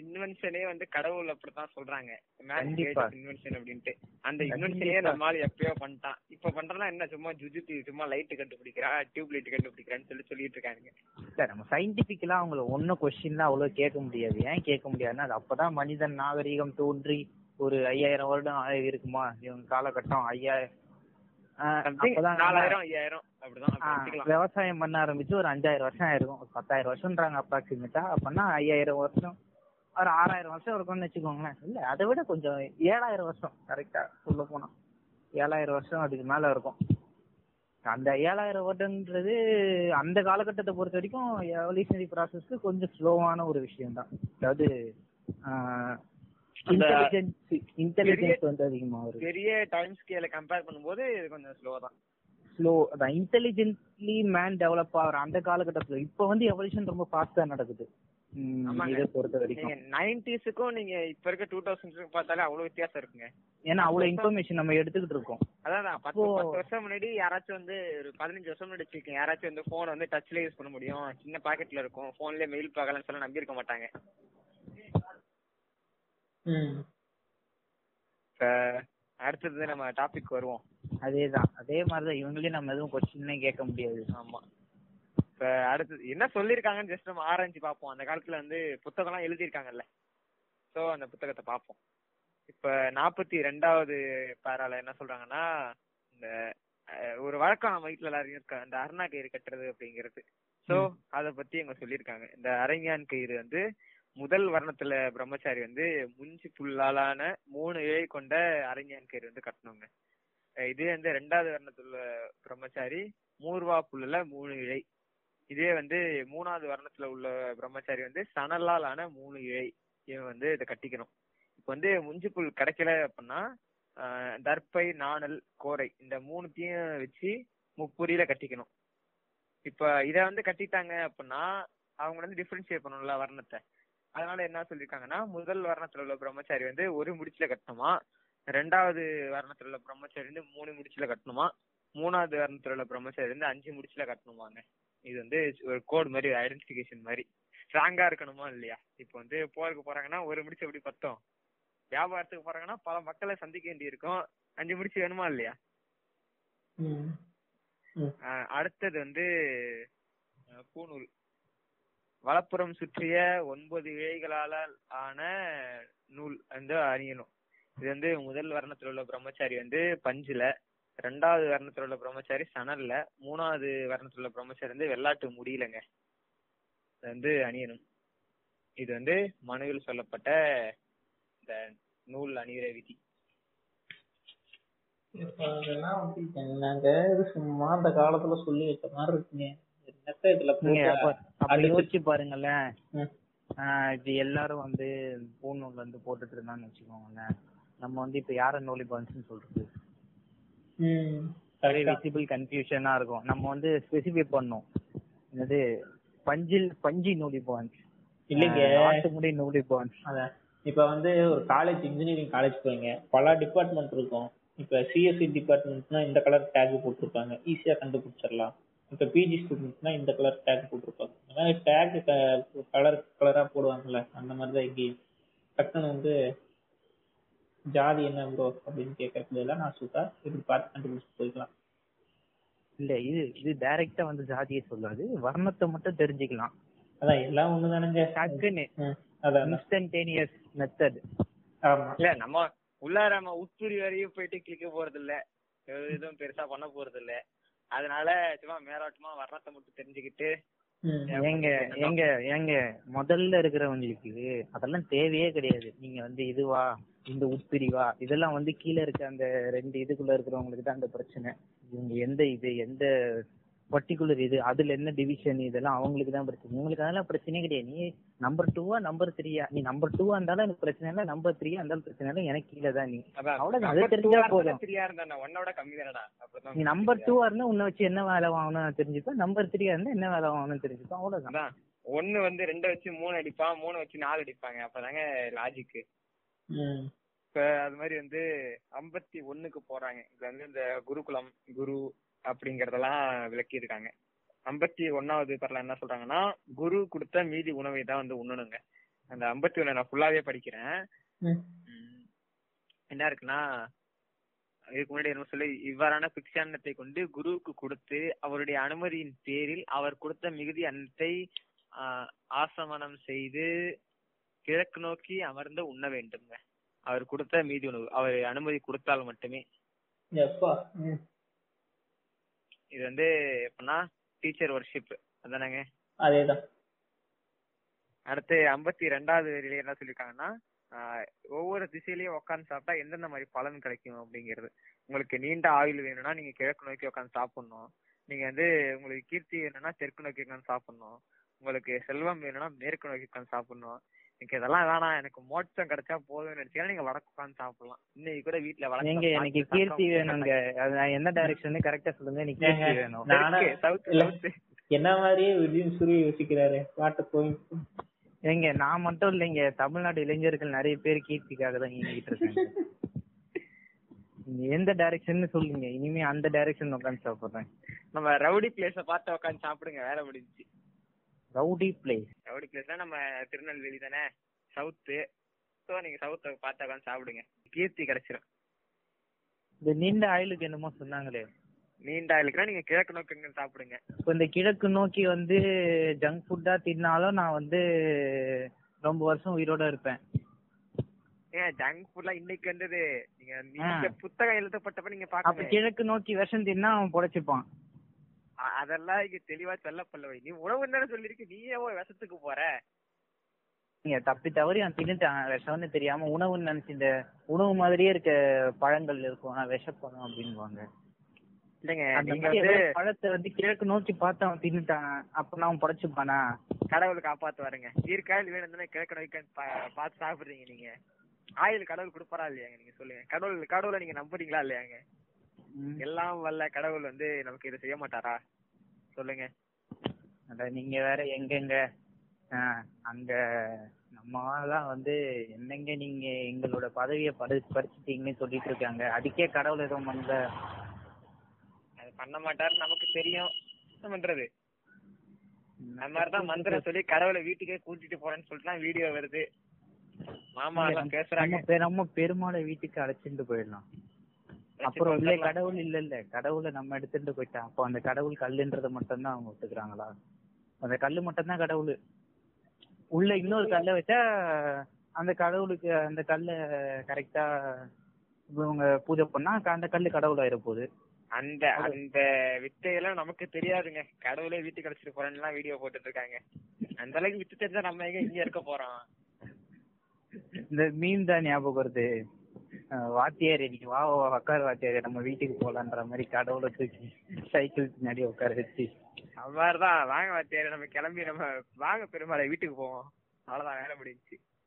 இன்வென்ஷனே வந்து கடவுள் அப்படித்தான் சொல்றாங்க. இன்வென்ஷன் அப்படின்ட்டு. அந்த. இன்வென்ஷனே நம்மால எப்பயோ பண்ணிட்டான். இப்ப பண்றதா என்ன சும்மா ஜுஜுத்தி சும்மா லைட் கண்டுபிடிக்கிறா டியூப் லைட் கண்டுபிடிக்கிறான்னு சொல்லி சொல்லிட்டு இருக்காங்க இல்ல நம்ம சயின்டிபிக்கலா அவங்கள ஒன்னும் கொஸ்டின்லாம் அவ்வளவு கேட்க முடியாது. ஏன் கேட்க முடியாதுன்னா அது அப்பதான் மனிதன் நாகரிகம் தோன்றி ஒரு ஐயாயிரம் வருடம் இருக்குமா இவங்க காலகட்டம் ஐயாயிரம் விவசாயம் பண்ண ஆரம்பிச்சு ஒரு அஞ்சாயிரம் வருஷம் ஆயிருக்கும். பத்தாயிரம் வருஷம்ன்றாங்க அப்ராக்சிமேட்டா. அப்படின்னா ஐயாயிரம் வருஷம் ஒரு ஆறாயிரம் வருஷம் இருக்கும்னு வச்சுக்கோங்களேன். இல்ல அதை விட கொஞ்சம் ஏழாயிரம் வருஷம் கரெக்டா சொல்ல போனா. ஏழாயிரம் வருஷம் அதுக்கு மேல இருக்கும். அந்த ஏழாயிரம் வருடம்ன்றது அந்த காலகட்டத்தை பொறுத்த வரைக்கும் எவல்யூஷனரி ப்ராசஸ்க்கு கொஞ்சம் ஸ்லோவான ஒரு விஷயம் தான் அதாவது இன்டெலிஜென்ஸ் வந்து அதிகமா வருது. பெரிய டைம் ஸ்கேல கம்பேர் பண்ணும்போது இது கொஞ்சம் ஸ்லோ தான். ஸ்லோ அதான் இன்டெலிஜென்ட்லி மேன் டெவலப் ஆகிற அந்த காலகட்டத்துல. இப்போ வந்து எவல்யூஷன் ரொம்ப ஃபாஸ்டா நடக்குது. இதை பொறுத்த நீங்க வரைக்கும் நைன்டிஸுக்கும் நீங்க இப்ப இருக்க டூ தௌசண்ட்ஸுக்கும் பார்த்தாலே அவ்வளவு வித்தியாசம் இருக்குங்க. ஏன்னா அவ்வளவு இன்ஃபர்மேஷன் நம்ம எடுத்துக்கிட்டு இருக்கோம். அதான் பத்து வருஷம் முன்னாடி யாராச்சும் வந்து ஒரு பதினஞ்சு வருஷம் முன்னாடி வச்சிருக்கேன் யாராச்சும் வந்து போன் வந்து டச்ல யூஸ் பண்ண முடியும். சின்ன பாக்கெட்ல இருக்கும். போன்லயே மெயில் பார்க்கலாம்னு சொல்ல நம்பி இருக்க மாட்டாங்க. அடுத்தது நம்ம டாபிக் வருவோம். அதேதான். அதே மாதிரிதான் இவங்களையும் நம்ம எதுவும் கொஸ்டினே கேட்க முடியாது. ஆமா. இப்ப அடுத்தது என்ன சொல்லிருக்காங்கன்னு ஜஸ்ட் நம்ம ஆராய்ஞ்சு பார்ப்போம். அந்த காலத்துல வந்து புத்தகம்லாம் எழுதியிருக்காங்கல்ல. சோ அந்த புத்தகத்தை பார்ப்போம். இப்ப நாற்பத்தி ரெண்டாவது பேரால என்ன சொல்றாங்கன்னா இந்த ஒரு வழக்கம் நம்ம வீட்டுல எல்லாரும் இருக்க. அந்த அருணா கயிறு கட்டுறது அப்படிங்கிறது. சோ அத பத்தி இவங்க சொல்லியிருக்காங்க. இந்த அரங்கான் கயிறு வந்து முதல் வர்ணத்துல பிரம்மச்சாரி வந்து முஞ்சி புல்லாலான மூணு இழை கொண்ட அரங்கான் கயிறு வந்து கட்டணுங்க. இதே வந்து ரெண்டாவது வர்ணத்துல பிரம்மச்சாரி மூர்வா புல்லுல மூணு இழை. இதே வந்து மூணாவது வர்ணத்துல உள்ள பிரம்மச்சாரி வந்து சணலால் ஆன மூணு இழை. இவன் வந்து இதை கட்டிக்கணும். இப்ப வந்து முஞ்சி புல் கிடைக்கல அப்படின்னா தர்ப்பை நாணல் கோரை இந்த மூணுத்தையும் வச்சு முப்புரியில கட்டிக்கணும். இப்ப இத வந்து கட்டிட்டாங்க அப்படின்னா அவங்க வந்து டிஃபரன்ஷியேட் பண்ணணும்ல வர்ணத்தை. அதனால என்ன சொல்லிருக்காங்கன்னா முதல் வர்ணத்துல உள்ள பிரம்மச்சாரி வந்து ஒரு முடிச்சுல கட்டணுமா? ரெண்டாவது வர்ணத்துல உள்ள பிரம்மச்சாரி வந்து மூணு முடிச்சுல கட்டணுமா? மூணாவது வர்ணத்துல உள்ள பிரம்மச்சாரி வந்து அஞ்சு முடிச்சுல கட்டணுமாங்க. இது வந்து ஒரு கோட் மாதிரி ஐடென்டிபிகேஷன் மாதிரி. ஸ்ட்ராங்கா இருக்கணுமா இல்லையா? இப்போ வந்து போருக்கு போறாங்கன்னா ஒரு முடிச்சு எப்படி பத்தோம்? வியாபாரத்துக்கு போறாங்கன்னா பல மக்களை சந்திக்க வேண்டி இருக்கும் அஞ்சு முடிச்சு வேணுமா இல்லையா? அடுத்தது வந்து பூணூல் வலப்புறம் சுற்றிய ஒன்பது இழைகளால ஆன நூல் வந்து அணியணும். இது வந்து முதல் வர்ணத்தில் உள்ள பிரம்மச்சாரி வந்து பஞ்சுல ரெண்டாவது வர்ணத்தில் உள்ள பிரம்மச்சாரி சணல்ல மூணாவது வர்ணத்தில் உள்ள பிரம்மச்சாரி வந்து வெள்ளாட்டு முடியலங்க. இது வந்து அணியணும். இது வந்து மனுவில் சொல்லப்பட்ட இந்த நூல் அணிகிற விதி. என்னங்க இது சும்மா அந்த காலத்துல சொல்லி வைக்க மாதிரி இருக்குங்க. என்னத்த இதுல யோசிச்சு பாருங்களேன். இப்ப எல்லாரும் வந்து பூநூல் வந்து போட்டுட்டு இருந்தான்னு வச்சுக்கோங்களேன். நம்ம வந்து இப்ப யார நூலி பன்ஸ்னு சொல்றது. visible கன்ஃபியூஷனா இருக்கும். நம்ம வந்து ஸ்பெசிஃபை பண்ணோம். என்னது? பஞ்சில் பஞ்சி நூலி பான்ஸ் இல்லைங்க. நாட்டுமுடி நூலி பான்ஸ் இப்ப வந்து ஒரு காலேஜ் இன்ஜினியரிங் காலேஜ் போறீங்க. பல டிபார்ட்மெண்ட் இருக்கும். இப்ப சிஎஸ்சி டிபார்ட்மெண்ட்னா இந்த கலர் டேக் போட்டிருப்பாங்க. ஈஸியா கண்டுபிடிச்சிடலாம். இப்ப பிஜி ஸ்டூடெண்ட்ஸ்னா இந்த கலர் டேக் போட்டிருப்பாங்க. இந்த மாதிரி டேக் கலர் கலரா போடுவாங்கல்ல அந்த மாதிரி தான் இங்கேயும் டக்குன்னு வந்து ஜாதி என்ன ப்ரோ அப்படின்னு கேட்கறதுக்கு பதிலா நான் சூப்பர் இப்படி பார்த்து கண்டுபிடிச்சு போய்க்கலாம். இல்ல இது இது டைரக்டா வந்து ஜாதியை சொல்லாது. வர்ணத்தை மட்டும் தெரிஞ்சுக்கலாம். அதான் எல்லாம் ஒண்ணுதானுங்க. டக்குன்னு ம், அதான் இன்ஸ்டன்டேனியஸ் மெத்தட் ஆமா. இல்ல நம்ம உள்ளார நம்ம உட்புரி வரையும் போயிட்டு கிளிக்க போறது இல்ல எதுவும் பெருசா பண்ண போறது இல்ல அதனால சும்மா மேலோட்டமா வர்ணத்தை மட்டும் தெரிஞ்சுக்கிட்டு ஏங்க ஏங்க ஏங்க முதல்ல இருக்கிறவங்களுக்கு அதெல்லாம் தேவையே கிடையாது. நீங்க வந்து இதுவா இந்த உட்பிரிவா இதெல்லாம் வந்து கீழே இருக்க அந்த ரெண்டு இதுக்குள்ள இருக்கிறவங்களுக்கு தான் அந்த பிரச்சனை. இவங்க எந்த இது எந்த பர்டிகுலர் இது அதுல என்ன டிவிஷன் இதெல்லாம் அவங்களுக்கு தான் பிரச்சனை. உங்களுக்கு அதெல்லாம் பிரச்சனையே கிடையாது. நீ நம்பர் டூவா நம்பர் த்ரீயா நீ நம்பர் டூவா இருந்தாலும் எனக்கு பிரச்சனை இல்லை நம்பர் த்ரீயா இருந்தாலும் பிரச்சனை இல்லை எனக்கு கீழே தான் நீ. அதான் அவ்வளவுதான், அது தெரிஞ்சா போதும். நீ நம்பர் டூவா இருந்தா உன்னை வச்சு என்ன வேலை வாங்கணும் தெரிஞ்சுப்ப நம்பர் த்ரீயா இருந்தா என்ன வேலை வாங்கணும் தெரிஞ்சுப்ப அவ்வளவுதான். ஒண்ணு வந்து ரெண்டு வச்சு மூணு அடிப்பான் மூணு வச்சு நாலு அடிப்பாங்க. அப்பதாங்க லாஜிக் ம், இப்ப அது மாதிரி வந்து ஐம்பத்தி ஒண்ணுக்கு போறாங்க. இது வந்து இந்த குருகுலம் குரு அப்படிங்கறதெல்லாம் விளக்கி இருக்காங்க ஐம்பத்தி ஒன்னாவது பரல என்ன சொல்றாங்கன்னா குரு கொடுத்த மீதி உணவை தான் வந்து உண்ணணுங்க. அந்த ஐம்பத்தி ஒண்ணு நான் ஃபுல்லாவே படிக்கிறேன். என்ன இருக்குன்னா இதுக்கு முன்னாடி என்ன சொல்லி இவ்வாறான பிக்ஷான்னத்தை கொண்டு குருவுக்கு கொடுத்து அவருடைய அனுமதியின் பேரில் அவர் கொடுத்த மிகுதி அன்னத்தை ஆசமனம் செய்து கிழக்கு நோக்கி அமர்ந்து உண்ண வேண்டுங்க அவர் கொடுத்த மீதி உணவு அவர் அனுமதி கொடுத்தால் மட்டுமே. இது வந்து எப்படின்னா டீச்சர் ஒர்ஷிப் அதானங்க? அதேதான். அடுத்து ஐம்பத்தி ரெண்டாவது வரியில என்ன சொல்லியிருக்காங்கன்னா ஒவ்வொரு திசையிலயும் உட்காந்து சாப்பிட்டா எந்தெந்த மாதிரி பலன் கிடைக்கும் அப்படிங்கிறது. உங்களுக்கு நீண்ட ஆயுள் வேணும்னா நீங்க கிழக்கு நோக்கி உட்காந்து சாப்பிடணும். நீங்க வந்து உங்களுக்கு கீர்த்தி வேணும்னா தெற்கு நோக்கி உட்காந்து சாப்பிடணும். உங்களுக்கு செல்வம் வேணும்னா மேற்கு நோக்கி உட்காந்து சாப்பிடணும். எனக்கு இதெல்லாம் வேணாம். எனக்கு மோட்சம் கிடைச்சா போதும்னு நினைச்சீங்கன்னா நீங்க வடக்கு உட்காந்து சாப்பிடலாம். இன்னைக்கு கூட வீட்டுல ஏங்க எனக்கு கீர்த்தி வேணுங்க. அது எந்த டைரக்ஷன் கரெக்டா சொல்லுங்க. எனக்கு கீர்த்தி வேணும். சவுத் என்ன மாதிரியே விஜயம் சூரிய யோசிக்கிறாரு? வாட்ட போய் ஏங்க நான் மட்டும் இல்லைங்க. தமிழ்நாடு இளைஞர்கள் நிறைய பேர் கீர்த்திக்காக தான் இயங்கிட்டு இருக்காங்க. எந்த டைரக்ஷன் சொல்லுங்க. இனிமே அந்த டைரக்ஷன் உட்காந்து சாப்பிடுறேன். நம்ம ரவுடி பிளேஸ பார்த்து உட்காந்து சாப்பிடுங்க. வேலை முடிஞ்சுச்சு. ரவுடி பிளேஸ் ரவுடி பிளேஸ்னா நம்ம திருநெல்வேலி தானே? சவுத்து ஸோ நீங்க சவுத்தை பார்த்து உட்காந்து சாப்பிடுங்க. கீர்த்தி கிடைச்சிரும். இந்த நீண்ட ஆயுளுக்கு என்னமோ சொன்னாங்களே. நீண்ட ஆயிலுக்குனா நீங்க கிழக்கு நோக்கி சாப்பிடுங்க. இப்போ இந்த கிழக்கு நோக்கி வந்து ஜங்க் ஃபுட்டா தின்னாலும் நான் வந்து ரொம்ப வருஷம் உயிரோட இருப்பேன். ஏன் ஜங்க் ஃபுட்லாம் இன்னைக்கு வந்தது. நீங்க புத்தகம் எழுதப்பட்டப்ப நீங்க பாக்கணும் கிழக்கு நோக்கி விஷம் தின்னா அவன் பொழைச்சிப்பான் அதெல்லாம் இங்க தெளிவா சொல்லப்படல நீ உணவு தானே சொல்லிருக்கு நீ ஏன் விஷத்துக்கு போற? நீங்க தப்பி தவறி அவன் தின்னுட்டான் விஷம்னு தெரியாம உணவுன்னு நினைச்சு இந்த உணவு மாதிரியே இருக்க பழங்கள் இருக்கும். ஆனா விஷப்பழம் அப்படின்வாங்க பழத்தை வந்து கிழக்கு நோக்கி பார்த்து அவன் தின்னுட்டான் அப்ப அவன் பொழைச்சுப்பானா கடவுள் காப்பாத்து வரங்க ஈர்க்காயில் வேணும் தானே கிழக்கு நோக்கி பார்த்து சாப்பிடுறீங்க நீங்க. ஆயில் கடவுள் கொடுப்பாரா இல்லையாங்க நீங்க சொல்லுங்க. கடவுள் கடவுளை நீங்க நம்புறீங்களா இல்லையாங்க. எல்லாம் வல்ல கடவுள் வந்து நமக்கு இதை செய்ய மாட்டாரா? சொல்லுங்க. அட நீங்க வேற எங்கெங்க? அங்க நம்ம தான் வந்து என்னங்க நீங்க எங்களோட பதவியை படி பறிச்சுட்டீங்கன்னு சொல்லிட்டு இருக்காங்க. அதுக்கே கடவுள் எதுவும் பண்ணல. அது பண்ண மாட்டாரு நமக்கு தெரியும். என்ன பண்றது? அந்த மாதிரிதான் மந்திரம் சொல்லி கடவுளை வீட்டுக்கே கூட்டிட்டு போறேன்னு சொல்லிட்டு வீடியோ வருது. மாமா எல்லாம் பேசுறாங்க. நம்ம பெருமாளை வீட்டுக்கு அழைச்சிட்டு போயிடலாம். அப்புறம் இல்ல கடவுள் இல்ல இல்ல கடவுளை நம்ம எடுத்துட்டு போயிட்டான். அப்போ அந்த கடவுள் கல்லுன்றத மட்டும் தான் அவங்க ஒத்துக்கிறாங்களா? அந்த கல்லு மட்டும் தான் கடவுள். உள்ள இன்னொரு கல்லை வச்சா அந்த கடவுளுக்கு அந்த கல்லை கரெக்டா இவங்க பூஜை பண்ணா அந்த கல்லு கடவுள் ஆயிர போகுது. அந்த அந்த வித்தையெல்லாம் நமக்கு தெரியாதுங்க. கடவுளே வீட்டுக்கு அழைச்சிட்டு போறேன்னு வீடியோ போட்டுட்டு இருக்காங்க அந்த அளவுக்கு வித்து தெரிஞ்சா நம்ம எங்க இங்க இருக்க போறோம்? இந்த மீன் தான் ஞாபகம் வருது. வாத்தியார் இன்னைக்கு வா உட்காரு வாத்தியார் நம்ம வீட்டுக்கு போலான்ற மாதிரி கடவுளை தூக்கி சைக்கிள் பின்னாடி உட்கார வச்சு. மாதிரிதான் வாங்க வாத்தியாரு நம்ம கிளம்பி நம்ம வாங்க பெருமாளை வீட்டுக்கு போவோம். அவ்வளவுதான் வேலை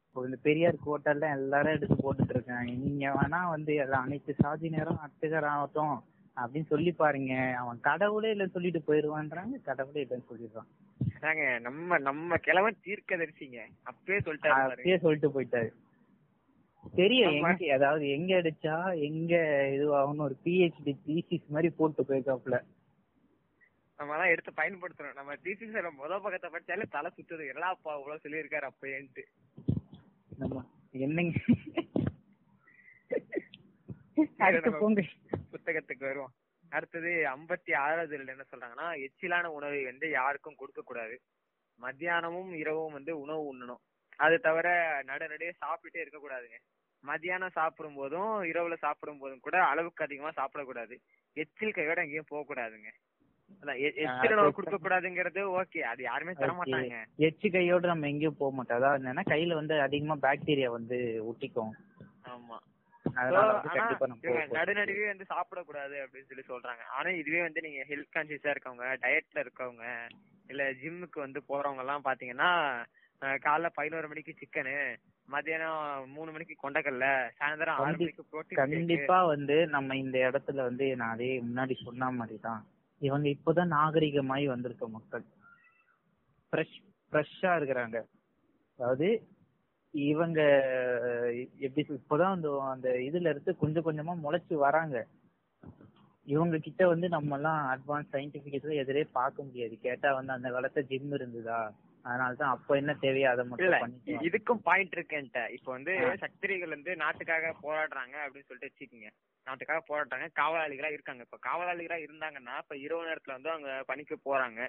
இப்போ இந்த பெரியார் கோட்டெல்லாம் எல்லாரும் எடுத்து போட்டுட்டு இருக்காங்க. நீங்க வேணா வந்து அனைத்து சாதியினரும் அர்ச்சகர் ஆகட்டும் அப்படின்னு சொல்லி பாருங்க. அவன் கடவுளே இல்லைன்னு சொல்லிட்டு போயிருவான்றாங்க கடவுளே இல்லைன்னு சொல்லிடுறான். நம்ம நம்ம கிழமை தீர்க்க தரிசிங்க அப்பயே சொல்லிட்டாரு பாருங்க. அப்படியே சொல்லிட்டு போயிட்டாரு. தெரியும் அதாவது எங்க அடிச்சா எங்க இதுவாகணும் ஒரு பிஹெச்டி தீசிஸ் மாதிரி போட்டு போயிருக்காப்புல. நம்ம எல்லாம் எடுத்து பயன்படுத்தணும் நம்ம டிசிஸ் முத பக்கத்தை படிச்சாலே தலை சுத்துது. எல்லாம் அப்பா இவ்வளவு சொல்லியிருக்காரு அப்பயேன்ட்டு. நம்ம என்னங்க புத்தகத்துக்கு வருவோம். அடுத்தது ஐம்பத்தி ஆறாவது என்ன சொல்றாங்கன்னா எச்சிலான உணவை வந்து யாருக்கும் கொடுக்க கூடாது மத்தியானமும் இரவும் வந்து உணவு உண்ணணும். அது தவிர நடு நடுவே சாப்பிட்டுட்டே இருக்க கூடாதுங்க. மத்தியானம் சாப்பிடும் போதும் இரவுல சாப்பிடும் போதும் கூட அளவுக்கு அதிகமா சாப்பிடக்கூடாது. எச்சில் கையோட எங்கேயும் போக கூடாதுங்க கொடுக்க கூடாதுங்கிறது ஓகே. அது யாருமே தர. மாட்டாங்க எச்சு கையோட நம்ம எங்கேயும் போக மாட்டோம். அதாவது என்னன்னா கையில வந்து அதிகமா பாக்டீரியா வந்து ஒட்டிக்கும். ஆமா. நடுநடுவே வந்து சாப்பிடக்கூடாது அப்படின்னு சொல்லி சொல்றாங்க. ஆனா இதுவே வந்து நீங்க ஹெல்த் கான்சியஸா இருக்கவங்க டயட்ல இருக்கவங்க இல்ல ஜிம்முக்கு வந்து போறவங்க எல்லாம் பாத்தீங்கன்னா காலைல பதினோரு மணிக்கு சிக்கனு மத்தியானம் மூணு மணிக்கு கொண்டக்கல்ல சாயந்தரம் ஆறு கண்டி- மணிக்கு கண்டிப்பா வந்து நம்ம இந்த இடத்துல வந்து நான் அதே முன்னாடி சொன்ன மாதிரி தான் இவங்க இப்போதான் நாகரிகமாயி வந்திருக்க மக்கள். ஃப்ரெஷ் ஃப்ரெஷ்ஷா இருக்கிறாங்க. அதாவது இவங்க எப்படி இப்போதான் அந்த அந்த இதுல இருந்து கொஞ்சம் கொஞ்சமா முளைச்சு வராங்க. இவங்க கிட்ட வந்து நம்ம எல்லாம் அட்வான்ஸ் சயின்டிபிக் எதிரே பார்க்க முடியாது. கேட்டா வந்து அந்த காலத்துல ஜிம் இருந்ததா? அதனாலதான் அப்ப என்ன தேவையோ அதை மட்டும் இதுக்கும் பாயிண்ட் இருக்குன்ட்ட இப்போ வந்து. சத்திரிகள் வந்து நாட்டுக்காக போராடுறாங்க அப்படின்னு சொல்லிட்டு வச்சுக்கோங்க. நாட்டுக்காக போராடுறாங்க. காவலாளிகளா இருக்காங்க. இப்ப காவலாளிகளா இருந்தாங்கன்னா இப்ப இரவு நேரத்துல வந்து அவங்க பணிக்கு போறாங்க.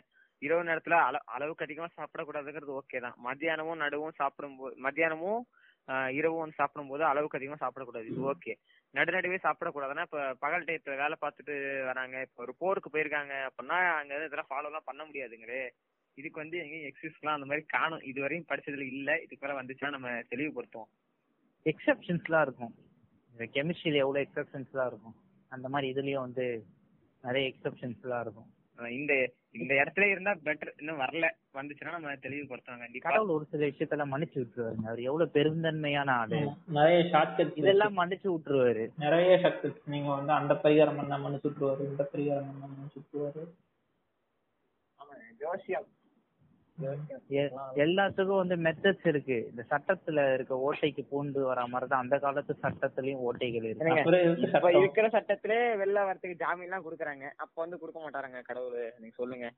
இரவு நேரத்துல அள அளவுக்கு அதிகமா சாப்பிடக்கூடாதுங்கிறது ஓகே தான். மத்தியானமும் நடுவும் சாப்பிடும்போது மத்தியானமும் ஆஹ் இரவும் வந்து சாப்பிடும்போது அளவுக்கு அதிகமா சாப்பிடக்கூடாது. இது ஓகே நடு நடுவே சாப்பிடக்கூடாதுன்னா இப்ப பகல் டயத்துல வேலை பார்த்துட்டு வராங்க. இப்ப ஒரு போருக்கு போயிருக்காங்க அப்படின்னா அங்க இதெல்லாம் ஃபாலோ எல்லாம் பண்ண முடியாதுங்களே. இதுக்கு வந்து எங்கேயும் எக்ஸிஸ்ட்லாம் அந்த மாதிரி காணும். இதுவரையும் படிச்சதுல இல்ல. இதுக்கு மேல வந்துச்சுன்னா நம்ம தெளிவுபடுத்துவோம். எக்ஸப்ஷன்ஸ்லாம் இருக்கும். இந்த கெமிஸ்ட்ரியில எவ்வளவு எக்ஸப்ஷன்ஸ்லாம் இருக்கும்? அந்த மாதிரி இதுலயும் வந்து நிறைய எக்ஸப்ஷன்ஸ்லாம் இருக்கும். இந்த இந்த இடத்துல இருந்தா பெட்டர் இன்னும் வரல. வந்துச்சுன்னா நம்ம தெளிவுபடுத்துவோம் கண்டிப்பா. கடவுள் ஒரு சில விஷயத்தெல்லாம் மன்னிச்சு விட்டுருவாருங்க அவர் எவ்வளவு பெருந்தன்மையான ஆளு. நிறைய ஷார்ட்கட் இதெல்லாம் மன்னிச்சு விட்டுருவாரு. நிறைய ஷார்ட்கட் நீங்க வந்து அந்த பரிகாரம் பண்ணா மனு சுற்றுவாரு இந்த பரிகாரம் பண்ணா மனு சுற்றுவாரு ஜோசியம். எல்லாத்துக்கும் வந்து மெத்தட்ஸ் இருக்கு. இந்த சட்டத்துல இருக்க ஓட்டைக்கு பூண்டு வர மாதிரி தான் அந்த காலத்து சட்டத்திலயும் ஓட்டைகள் இருக்கு. இப்ப? இருக்கிற சட்டத்திலே வெளில வரதுக்கு ஜாமீன் எல்லாம் கொடுக்குறாங்க. அப்ப வந்து கொடுக்க மாட்டாருங்க கடவுள். நீங்க சொல்லுங்க.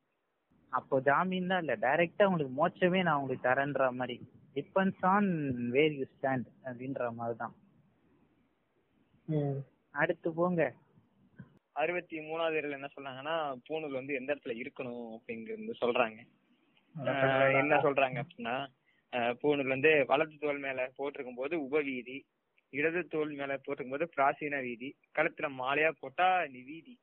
அப்போ ஜாமீன் தான் இல்ல டைரக்டா உங்களுக்கு மோட்சமே நான் உங்களுக்கு தரேன்ற மாதிரி. Depends on where you stand அப்படின்ற மாதிரி தான். ம். அடுத்து போங்க. அறுபத்தி மூணாவது என்ன சொல்றாங்கன்னா பூணூல் வந்து எந்த இடத்துல இருக்கணும் அப்படிங்கிறது சொல்றாங்க. என்ன சொல்றாங்க அப்படின்னா பூணூல் வந்து வலது தோல் மேல போட்டிருக்கும் போது உபவீதி இடது தோல் மேல போட்டிருக்கும் போது பிராசீன வீதி கழுத்துல மாலையா போட்டா நீ வீதி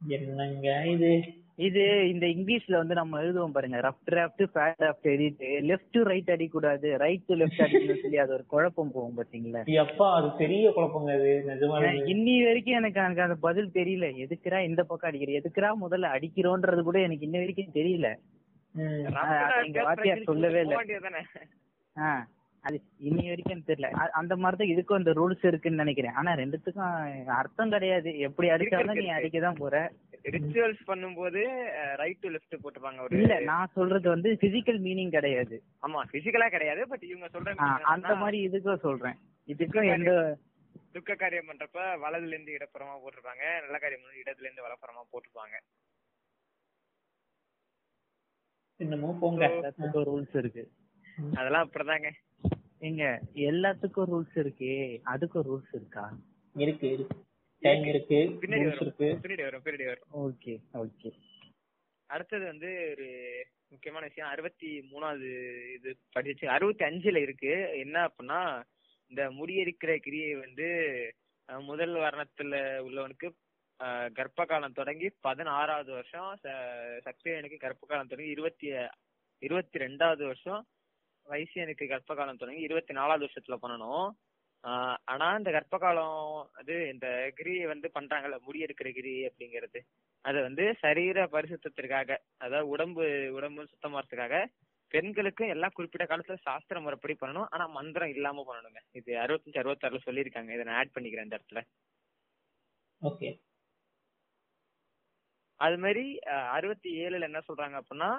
என்னங்க இது? இது இந்த இங்கிலீஷ்ல வந்து நம்ம எழுதுவோம் பாருங்க. ரஃப் டிராஃப்ட் ஃபேட் டிராஃப்ட் எழுதிட்டு லெஃப்ட் டு ரைட் அடிக்கூடாது. ரைட் டு லெஃப்ட் அடிக்கணும்னு சொல்லி அது ஒரு குழப்பம் போகும் பாத்தீங்களா? எப்பா அது பெரிய குழப்பங்க இது. நிஜமாவே. இன்னி வரைக்கும் எனக்கு எனக்கு அந்த பதில் தெரியல. எதுக்குறா இந்த பக்கம் அடிக்கிற? எதுக்குறா முதல்ல அடிக்கிறோன்றது கூட எனக்கு இன்ன வரைக்கும் தெரியல. அது எங்க வாத்தியார் சொல்லவே இல்ல. அது இன்னி வரைக்கும் எனக்கு தெரியல அந்த மாதிரி தான் இதுக்கும் அந்த ரூல்ஸ் இருக்குன்னு நினைக்கிறேன். ஆனா ரெண்டுத்துக்கும் அர்த்தம் கிடையாது. எப்படி அடிச்சாலும் நீ இருக்கு. அடிக்கதான் போற. ரிச்சுவல்ஸ் பண்ணும்போது ரைட் டு லெஃப்ட் போட்டுப்பாங்க ஒரு இல்ல நான் சொல்றது வந்து பிசிக்கல் மீனிங் கிடையாது. ஆமா பிசிக்கலா கிடையாது பட் இவங்க ஆ, சொல்ற அந்த மாதிரி இதுக்கும் சொல்றேன். இதுக்கும் எந்த துக்க காரியம் பண்றப்ப வலதுல இருந்து இடப்புறமா போட்டிருப்பாங்க. நல்ல காரியம் இடத்துல இருந்து வலப்புறமா போட்டிருப்பாங்க. என்னமோ போங்க. ரூல்ஸ் இருக்கு. அதெல்லாம் அப்படிதாங்க. எங்க எல்லாத்துக்கும் ரூல்ஸ் இருக்கே. அதுக்கும் ரூல்ஸ் இருக்கா? இருக்கு இருக்கு. டைம் இருக்கு பின்னாடி வரும். இருக்கு. பின்னாடி வரும் பின்னாடி வரும். ஓகே ஓகே அடுத்தது வந்து ஒரு முக்கியமான விஷயம். அறுபத்தி மூணாவது இது படிச்சு அறுபத்தி அஞ்சுல இருக்கு. என்ன அப்படின்னா இந்த முடியெரிக்கிற கிரியை வந்து முதல் வர்ணத்துல உள்ளவனுக்கு கர்ப்ப காலம் தொடங்கி பதினாறாவது வருஷம் ச- சக்தியனுக்கு கர்ப்ப காலம் தொடங்கி இருபத்தி இருபத்தி ரெண்டாவது வருஷம் வைசியனுக்கு கர்ப்ப காலம் தொடங்கி இருபத்தி நாலாவது வருஷத்துல பண்ணணும். ஆனா இந்த கர்ப்ப காலம் அது இந்த கிரியை வந்து பண்றாங்கல்ல முடியெடுக்கிற கிரி அப்படிங்கிறது அது வந்து சரீர பரிசுத்தத்திற்காக அதாவது உடம்பு உடம்பு சுத்தமாறதுக்காக பெண்களுக்கு எல்லாம் குறிப்பிட்ட காலத்துல சாஸ்திர முறைப்படி பண்ணணும். ஆனா மந்திரம் இல்லாம பண்ணணுங்க. இது அறுபத்தஞ்சு அறுபத்தாறுல சொல்லியிருக்காங்க. இதை நான் ஆட் பண்ணிக்கிறேன் இந்த இடத்துல. ஓகே. அது மாதிரி அறுபத்தி ஏழுல என்ன சொல்றாங்க அப்படின்னா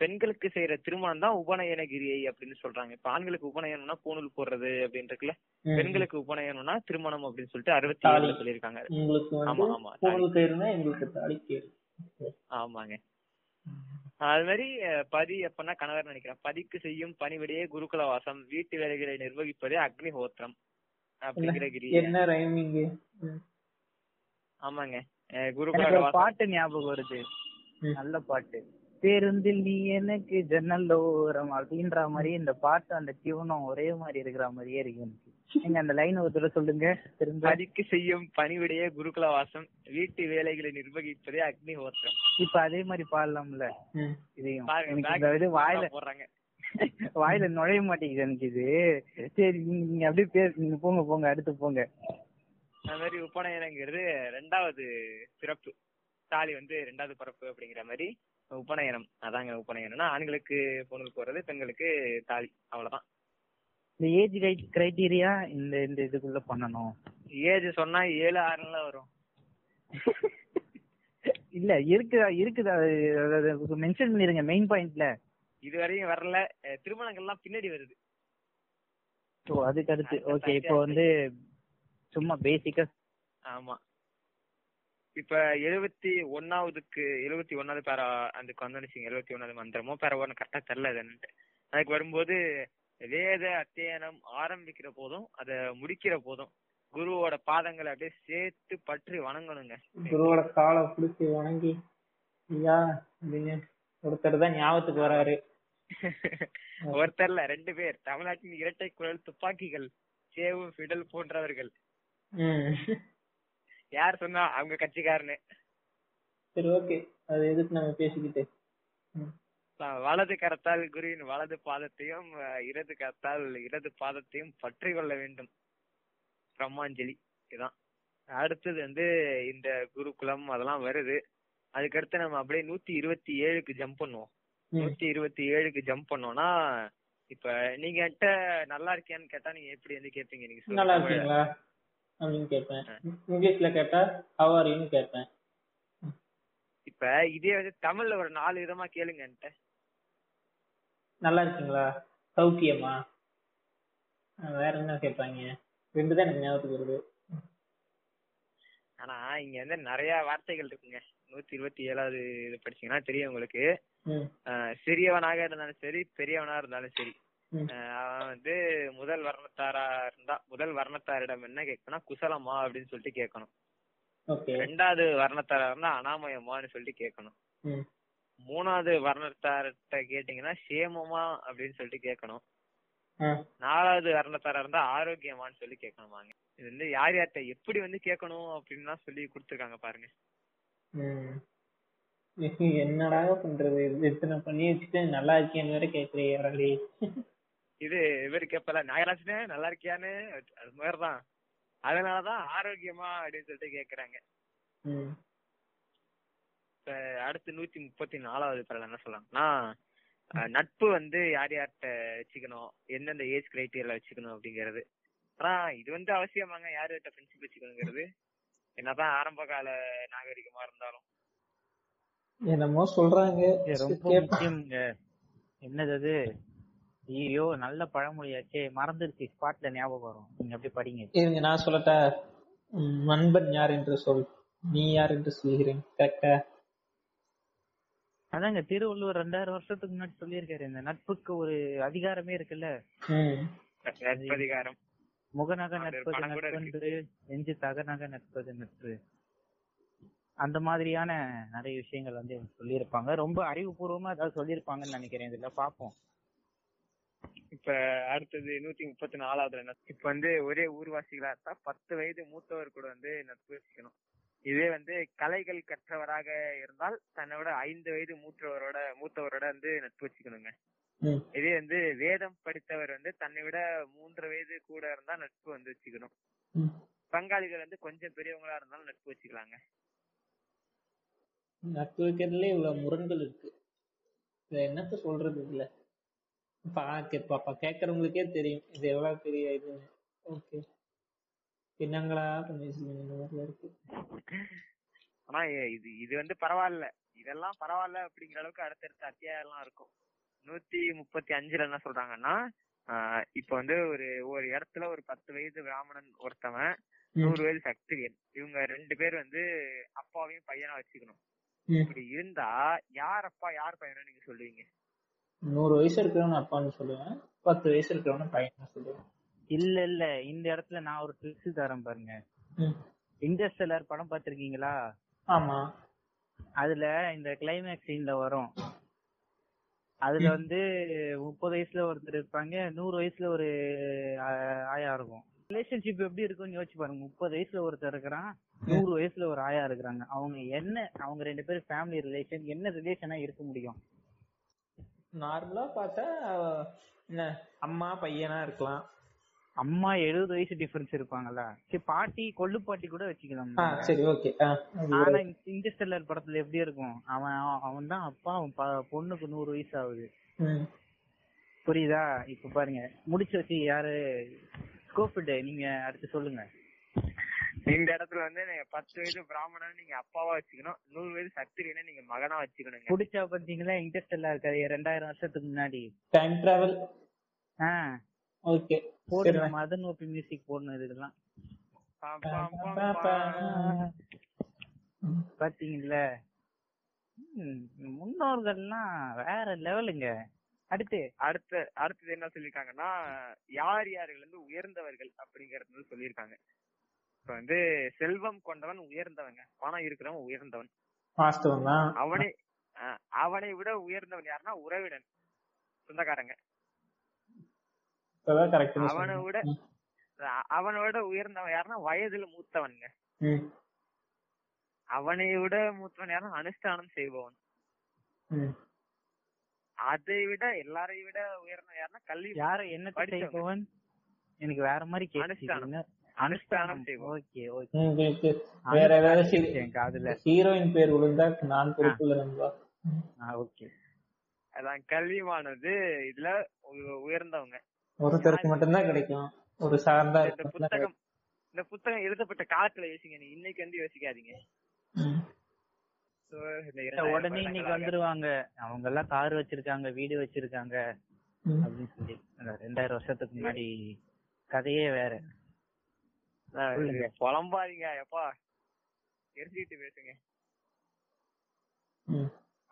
பெண்களுக்கு செய்யற திருமணம் தான் உபநயன கிரியை அப்படின்னு சொல்றாங்க. இப்ப ஆண்களுக்கு உபநயனம்னா பூணூல் போடுறது அப்படின்னு இருக்குல்ல பெண்களுக்கு உபநயனம்னா திருமணம் அப்படின்னு சொல்லிட்டு அறுபத்தி ஏழுல. சொல்லியிருக்காங்க. உங்களுக்கு ஆமா ஆமா ஆமாங்க. அது மாதிரி பதி எப்பன்னா கணவர் நினைக்கிறேன் பதிக்கு செய்யும் பணிவிடையே குருகுல வாசம். வீட்டு வேலைகளை நிர்வகிப்பதே அக்னிஹோத்திரம் அப்படிங்கிற கிரியா. என்ன ரைமிங் ஆமாங்க. குருகுல பாட்டு ஞாபகம் வருது. நல்ல பாட்டு. பேருந்தில் நீ எனக்கு ஜன்னலோரம் அப்படின்ற மாதிரி இந்த பாட்டு அந்த டியூனும் ஒரே மாதிரி இருக்கிற மாதிரியே இருக்கு எனக்கு. நீங்க அந்த லைன் ஒரு தடவை சொல்லுங்க திரும்ப. பதிக்கு செய்யும் பணிவிடைய குருகுல வாசம் வீட்டு வேலைகளை நிர்வகிப்பதே அக்னி ஹோத்திரம். இப்ப அதே மாதிரி பாடலாம்ல. இதையும். பாருங்க வாயில போடுறாங்க. [LAUGHS] வாயில நுழைய மாட்டேங்குது எனக்கு இது. சரி நீங்க நீங்க அப்படியே பேச நீங்க போங்க போங்க அடுத்து போங்க. அந்த மாதிரி உபநயனங்கிறது ரெண்டாவது பிறப்பு தாலி வந்து ரெண்டாவது பிறப்பு அப்படிங்கிற மாதிரி. உபநயனம். அதாங்க உபநயனம்னா ஆண்களுக்கு பொண்ணுக்கு போறது பெண்களுக்கு தாலி. அவ்வளவுதான். இந்த ஏஜ் கிரைட்டீரியா இந்த இந்த இதுக்குள்ள பண்ணணும். ஏஜ் சொன்னா ஏழு ஆறுல வரும். [LAUGHS] இல்ல இருக்குதா இருக்குதா? மென்ஷன் பண்ணிருங்க மெயின் பாயிண்ட்ல இது வரையும் வரல. திருமணங்கள்லாம் பின்னாடி வருது. ஸோ அதுக்கு அடுத்த ஓகே இப்போ வந்து சும்மா பேசிக்கா ஆமா. இப்ப எழுபத்தி ஒன்னாவதுக்கு எழுபத்தி ஒன்னாவது பேரா அதுக்கு வந்துச்சுங்க எழுபத்தி ஒன்னாவது மந்திரமோ பேரவோ எனக்கு கரெக்டா தெரியல அது என்னன்ட்டு. அதுக்கு வரும்போது வேத அத்தியனம் ஆரம்பிக்கிற போதும் அத முடிக்கிற போதும் குருவோட பாதங்களை அப்படியே சேர்த்து பற்றி வணங்கணுங்க. குருவோட காலை பிடிச்சி வணங்கி ஐயா ஒருத்தர் தான் ஞாபகத்துக்கு வராரு [LAUGHS] ஒருத்தர்ல ரெண்டு பேர். தமிழ்நாட்டின் இரட்டை குழல் துப்பாக்கிகள் சேவு ஃபிடல் போன்றவர்கள். யார் சொன்னா அவங்க கட்சிக்காரனு. சரி ஓகே. அது எதுக்கு நம்ம பேசிக்கிட்டு? வலது கரத்தால் குருவின் வலது பாதத்தையும் இடது கரத்தால் இடது பாதத்தையும் பற்றி கொள்ள வேண்டும். பிரம்மாஞ்சலி. இதான். அடுத்தது வந்து இந்த குருகுலம் அதெல்லாம் வருது. அதுக்கடுத்து நம்ம அப்படியே நூத்தி இருபத்தி ஏழுக்கு ஜம்ப் பண்ணுவோம். நூத்தி இருபத்தி ஏழுக்கு ஜம்ப் பண்ணோம்னா இப்ப நீங்க என்கிட்ட நல்லா இருக்கியான்னு கேட்டா நீங்க எப்படி வந்து கேட்பீங்க நீங்க அப்படின்னு கேட்பேன். இங்கிலீஷ்ல கேட்டா ஹவாரின்னு கேட்பேன். இப்ப இதே வந்து தமிழ்ல ஒரு நாலு விதமா கேளுங்க என்கிட்ட. நல்லா இருக்கீங்களா? சௌக்கியமா? வேற என்ன கேட்பாங்க? ரெண்டு தான் எனக்கு ஞாபகத்துக்கு வருது. ஆனா இங்க வந்து நிறைய வார்த்தைகள் இருக்குங்க. நூத்தி இருபத்தி ஏழாவது இது படிச்சீங்கன்னா தெரியும் உங்களுக்கு. சிறியவனாக இருந்தாலும் சரி பெரியவனா இருந்தாலும் சரி. அவன் வந்து முதல் வர்ணத்தாரா இருந்தா முதல் வர்ணத்தாரிடம் என்ன கேட்கணும் குசலமா அப்படின்னு சொல்லிட்டு கேட்கணும். ஓகே. ரெண்டாவது வர்ணத்தாரா இருந்தா அனாமயமான்னு சொல்லிட்டு கேட்கணும். ம். மூணாவது வர்ணத்தார்கிட்ட கேட்டீங்கன்னா சேமமா அப்படின்னு சொல்லிட்டு கேட்கணும். ஆ. நாலாவது வர்ணத்தாரா இருந்தா ஆரோக்கியமான்னு சொல்லி கேட்கணுமாங்க. இது வந்து யார் யார்கிட்ட எப்படி வந்து கேட்கணும் அப்படின்னு சொல்லி கொடுத்துருக்காங்க பாருங்க. என்னடா பண்றது? இது இத்தனை பண்ணி வச்சுட்டு நல்லா இருக்கேன்னு வேற கேக்குறீ யாராடி இது இவரு கேப்பல நாகராஜனே நல்லா இருக்கியான்னு? அது மாதிரிதான். அதனாலதான் ஆரோக்கியமா அப்படின்னு சொல்லிட்டு கேக்குறாங்க. ம். இப்ப அடுத்து நூத்தி முப்பத்தி நாலாவது பரல என்ன அஹ், நட்பு வந்து யார் யார்கிட்ட வச்சுக்கணும்? எந்தெந்த ஏஜ் கிரைட்டீரியால வச்சுக்கணும் அப்படிங்கிறது. ஆனா இது வந்து அவசியமாங்க. யார்கிட்ட ஃப்ரெண்ட்ஷிப் வச்சுக்கணுங்கிறது. என்னதான் ஆரம்ப கால நாகரிகமா இருந்தாலும். என்னமோ சொல்றாங்க. ரொம்ப முக்கியம்ங்க. என்னது அது? ஐயோ நல்ல பழமொழியாச்சே. மறந்துருச்சு. ஸ்பாட்ல ஞாபகம் வரும். நீங்க அப்படியே படிங்க. இருங்க நான் சொல்லட்டா. நண்பன் யார் என்று சொல். நீ யார் என்று சொல்கிறேன். கரெக்டா அதாங்க திருவள்ளுவர் ரெண்டாயிரம் வருஷத்துக்கு முன்னாடி சொல்லியிருக்காரு. இந்த நட்புக்கு ஒரு அதிகாரமே இருக்குல்ல? ம். நட்பதிகாரம். முகநக நட்பது நட்பென்று நெஞ்சு தகநக நட்பது நட்பு. அந்த மாதிரியான நிறைய விஷயங்கள் வந்து சொல்லியிருப்பாங்க. ரொம்ப அறிவுபூர்வமா ஏதாவது சொல்லியிருப்பாங்கன்னு நினைக்கிறேன். இதுல பாப்போம் இப்ப அடுத்தது நூத்தி முப்பத்தி நாலாவது என்ன? இப்ப வந்து ஒரே ஊர்வாசிகளா இருந்தா பத்து வயது மூத்தவர் கூட வந்து நட்பு வச்சுக்கணும் இதே வந்து கலைகள் கற்றவராக இருந்தால் தன்னை விட ஐந்து வயது மூத்தவரோட மூத்தவரோட வந்து நட்பு வச்சுக்கணுங்க. இதே வந்து வேதம் படித்தவர் வந்து தன்னை விட மூன்று வயது கூட இருந்தா நட்பு வந்து வச்சுக்கணும். பங்காளிகள் வந்து கொஞ்சம் பெரியவங்களா இருந்தாலும் நட்பு வச்சுக்கலாங்க. நட்பு வைக்கிறதுல இவ்வளவு முரண்கள் இருக்கு. என்னத்த சொல்றது இதுல? பாக்க பாப்பா கேக்குறவங்களுக்கே தெரியும். இது எவ்வளவு பெரிய இதுன்னு ஓகே. என்னங்களா பண்ணி வச்சிருக்கீங்க இந்த மாதிரிலாம் இருக்கு. ஆனா இது இது வந்து பரவாயில்ல. இதெல்லாம் பரவாயில்ல அப்படிங்கிற அளவுக்கு அடுத்தடுத்த அத்தியாயம் எல்லாம் இருக்கும். நூத்தி முப்பத்தி அஞ்சுல என்ன சொல்றாங்கன்னா இப்ப வந்து ஒரு ஒரு இடத்துல ஒரு பத்து வயது பிராமணன் ஒருத்தவன். நூறு வயது சக்திரியன் இவங்க ரெண்டு பேர் வந்து அப்பாவையும் பையனா வச்சுக்கணும். இப்படி இருந்தா யார் அப்பா யார் பையனா நீங்க சொல்லுவீங்க? நூறு வயசு இருக்கிறவன அப்பான்னு சொல்லுவேன். பத்து வயசு இருக்கிறவன பையன் சொல்லுவேன். இல்ல இல்ல. இந்த இடத்துல நான் ஒரு ட்ரிக்ஸ் தரேன் பாருங்க. இன்டர்ஸ்டெல்லர் படம் பாத்திருக்கீங்களா ஆமா. அதுல இந்த கிளைமேக்ஸ் சீன்ல வரும். அதுல வந்து முப்பது வயசுல ஒருத்தர் இருப்பாங்க நூறு வயசுல ஒரு ஆயா இருக்கும். ரிலேஷன்ஷிப் எப்படி இருக்கும்னு யோசிச்சு பாருங்க. முப்பது வயசுல ஒருத்தர் இருக்கிறான் நூறு வயசுல ஒரு ஆயா இருக்கிறாங்க. அவங்க என்ன அவங்க ரெண்டு பேரும் ஃபேமிலி ரிலேஷன் என்ன ரிலேஷனா இருக்க முடியும்? நார்மலா பார்த்தா என்ன அம்மா பையனா இருக்கலாம். அம்மா எழுபது வயசு டிஃபரன்ஸ் இருப்பாங்கல்ல. சரி பாட்டி கொள்ளு பாட்டி கூட வச்சுக்கலாம். சரி ஓகே. ஆனா இன்டர்ஸ்டெல்லர் படத்துல எப்படி இருக்கும்? அவன் அவன் தான் அப்பா அவன் பொண்ணுக்கு நூறு வயசு ஆகுது. புரியுதா? இப்ப பாருங்க. முடிச்சு வச்சு யாரு? ஸ்கோப்பிட் நீங்க அடுத்து சொல்லுங்க. இந்த இடத்துல வந்து நீங்க பத்து வயது பிராமணன் நீங்க அப்பாவா வச்சுக்கணும். நூறு வயது சத்திரியனை நீங்க மகனா வச்சுக்கணுங்க. புடிச்சா பாத்தீங்களா இன்டர்ஸ்டெல்லர் இருக்காது. ரெண்டாயிரம் வருஷத்துக்கு முன்னாடி. டைம் டிராவல் ஆஹ் ஓகே போடுங்க மதன் ஓபி மியூசிக் போடணும் இதுக்கெல்லாம். பாத்தீங்கல்ல முன்னோர்கள்லாம் வேற லெவலுங்க. அடுத்து. அடுத்து அடுத்தது என்ன சொல்லிருக்காங்கன்னா யார் யார்கள் வந்து உயர்ந்தவர்கள் அப்படிங்கறது வந்து சொல்லியிருக்காங்க இப்ப வந்து செல்வம் கொண்டவன் உயர்ந்தவங்க. பணம் இருக்கிறவன் உயர்ந்தவன். அவனை அவனை விட உயர்ந்தவன் யாருன்னா உறவினன். சொந்தக்காரங்க. அவனை விட அஹ், அவனை விட உயர்ந்தவன் யாருன்னா வயதுல மூத்தவனுங்க. அவனை விட மூத்தவன் யாருன்னா அனுஷ்டானம் செய்பவன். அதை விட எல்லாரையும் விட உயர்ந்த யாருன்னா கல்வி யார என்ன படிச்சவங்க. செய்பவன்? எனக்கு வேற மாதிரி அனுஷ்டானம். அனுஷ்டானம் ஓகே ஓகே. வேற ஏதாவது என் காதுல ஹீரோயின் பேர் விழுந்தா நான் பொறுப்புல நண்பா? ஓகே. அதான் கல்விமானது இதுல உயர்ந்தவங்க. ஒருத்தருக்கு மட்டும்தான் கிடைக்கும். ஒரு சார்ந்தா புத்தகம் இந்த புத்தகம் எழுதப்பட்ட காலத்துல யோசிங்க நீ இன்னைக்கு வந்து யோசிக்காதீங்க. உடனே இன்னைக்கு வந்துருவாங்க. அவங்க எல்லாம் கார் வச்சிருக்காங்க வீடு வச்சிருக்காங்க. அப்படின்னு சொல்லி. ரெண்டாயிரம் வருஷத்துக்கு முன்னாடி கதையே வேற. புலம்பாதீங்க. எப்பா? எரிஞ்சிட்டு பேசுங்க.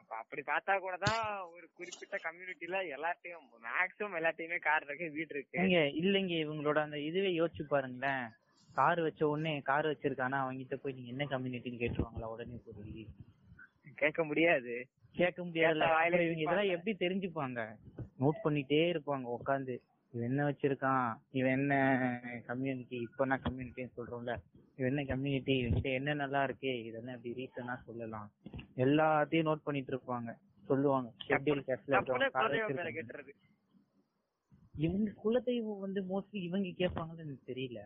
அப்ப அப்படி பார்த்தா கூட தான் ஒரு குறிப்பிட்ட கம்யூனிட்டில எல்லாத்தையும் மேக்ஸிமம் எல்லாத்தையுமே கார் இருக்கு வீடு இருக்கு. ஏங்க இல்லைங்க இவங்களோட அந்த இதுவே யோசிச்சு பாருங்களேன். கார் வச்ச உடனே கார் வச்சிருக்கானா? அவங்கிட்ட போய் நீங்க என்ன கம்யூனிட்டின்னு கேட்டுருவாங்களா? உடனே போய் கேட்க முடியாது. கேட்க அப்புறம் இவங்க இதெல்லாம் எப்படி தெரிஞ்சுப்பாங்க? நோட் பண்ணிட்டே இருப்பாங்க உட்காந்து இவன் என்ன வச்சிருக்கான்? இவன் என்ன கம்யூனிட்டி இப்ப நான் கம்யூனிட்டின்னு சொல்றோம்ல. இவன் என்ன கம்யூனிட்டி இவன்கிட்ட என்ன நல்லா இருக்கு? இதெல்லாம் இப்படி ரீசனா சொல்லலாம். எல்லாத்தையும் நோட் பண்ணிட்டு இருப்பாங்க. சொல்லுவாங்க. ஷெட்யூல். கேட்டுறது இவங்க குலதெய்வம் வந்து மோஸ்ட்லி இவங்க கேட்பாங்கன்னு எனக்கு தெரியல.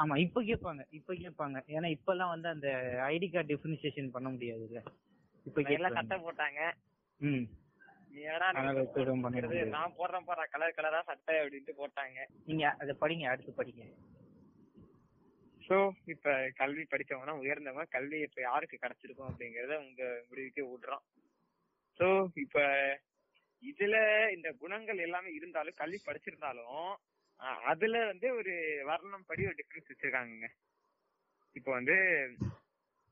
ஆமா இப்ப கேட்பாங்க. இப்ப கேட்பாங்க. ஏன்னா இப்பெல்லாம் வந்து அந்த ஐடி கார்டு டிஃபரன்சியேஷன் பண்ண முடியாதுல்ல. இப்ப எல்லாம் கேட்பாங்க. போட்டாங்க. ம். நான் போடுறேன் போற கலர் கலரா சட்டை அப்படின்ட்டு போட்டாங்க. நீங்க அதை படிங்க அடுத்து படிங்க. சோ இப்ப கல்வி படிச்சவங்க தான் உயர்ந்தவங்க கல்வி இப்ப யாருக்கு கிடைச்சிருக்கும் அப்படிங்கறத உங்க முடிவுக்கு விடுறோம். சோ இப்ப இதுல இந்த குணங்கள் எல்லாமே இருந்தாலும் கல்வி படிச்சிருந்தாலும் அதுல வந்து ஒரு வர்ணம் படி ஒரு டிஃபரன்ஸ் வச்சிருக்காங்க இப்ப வந்து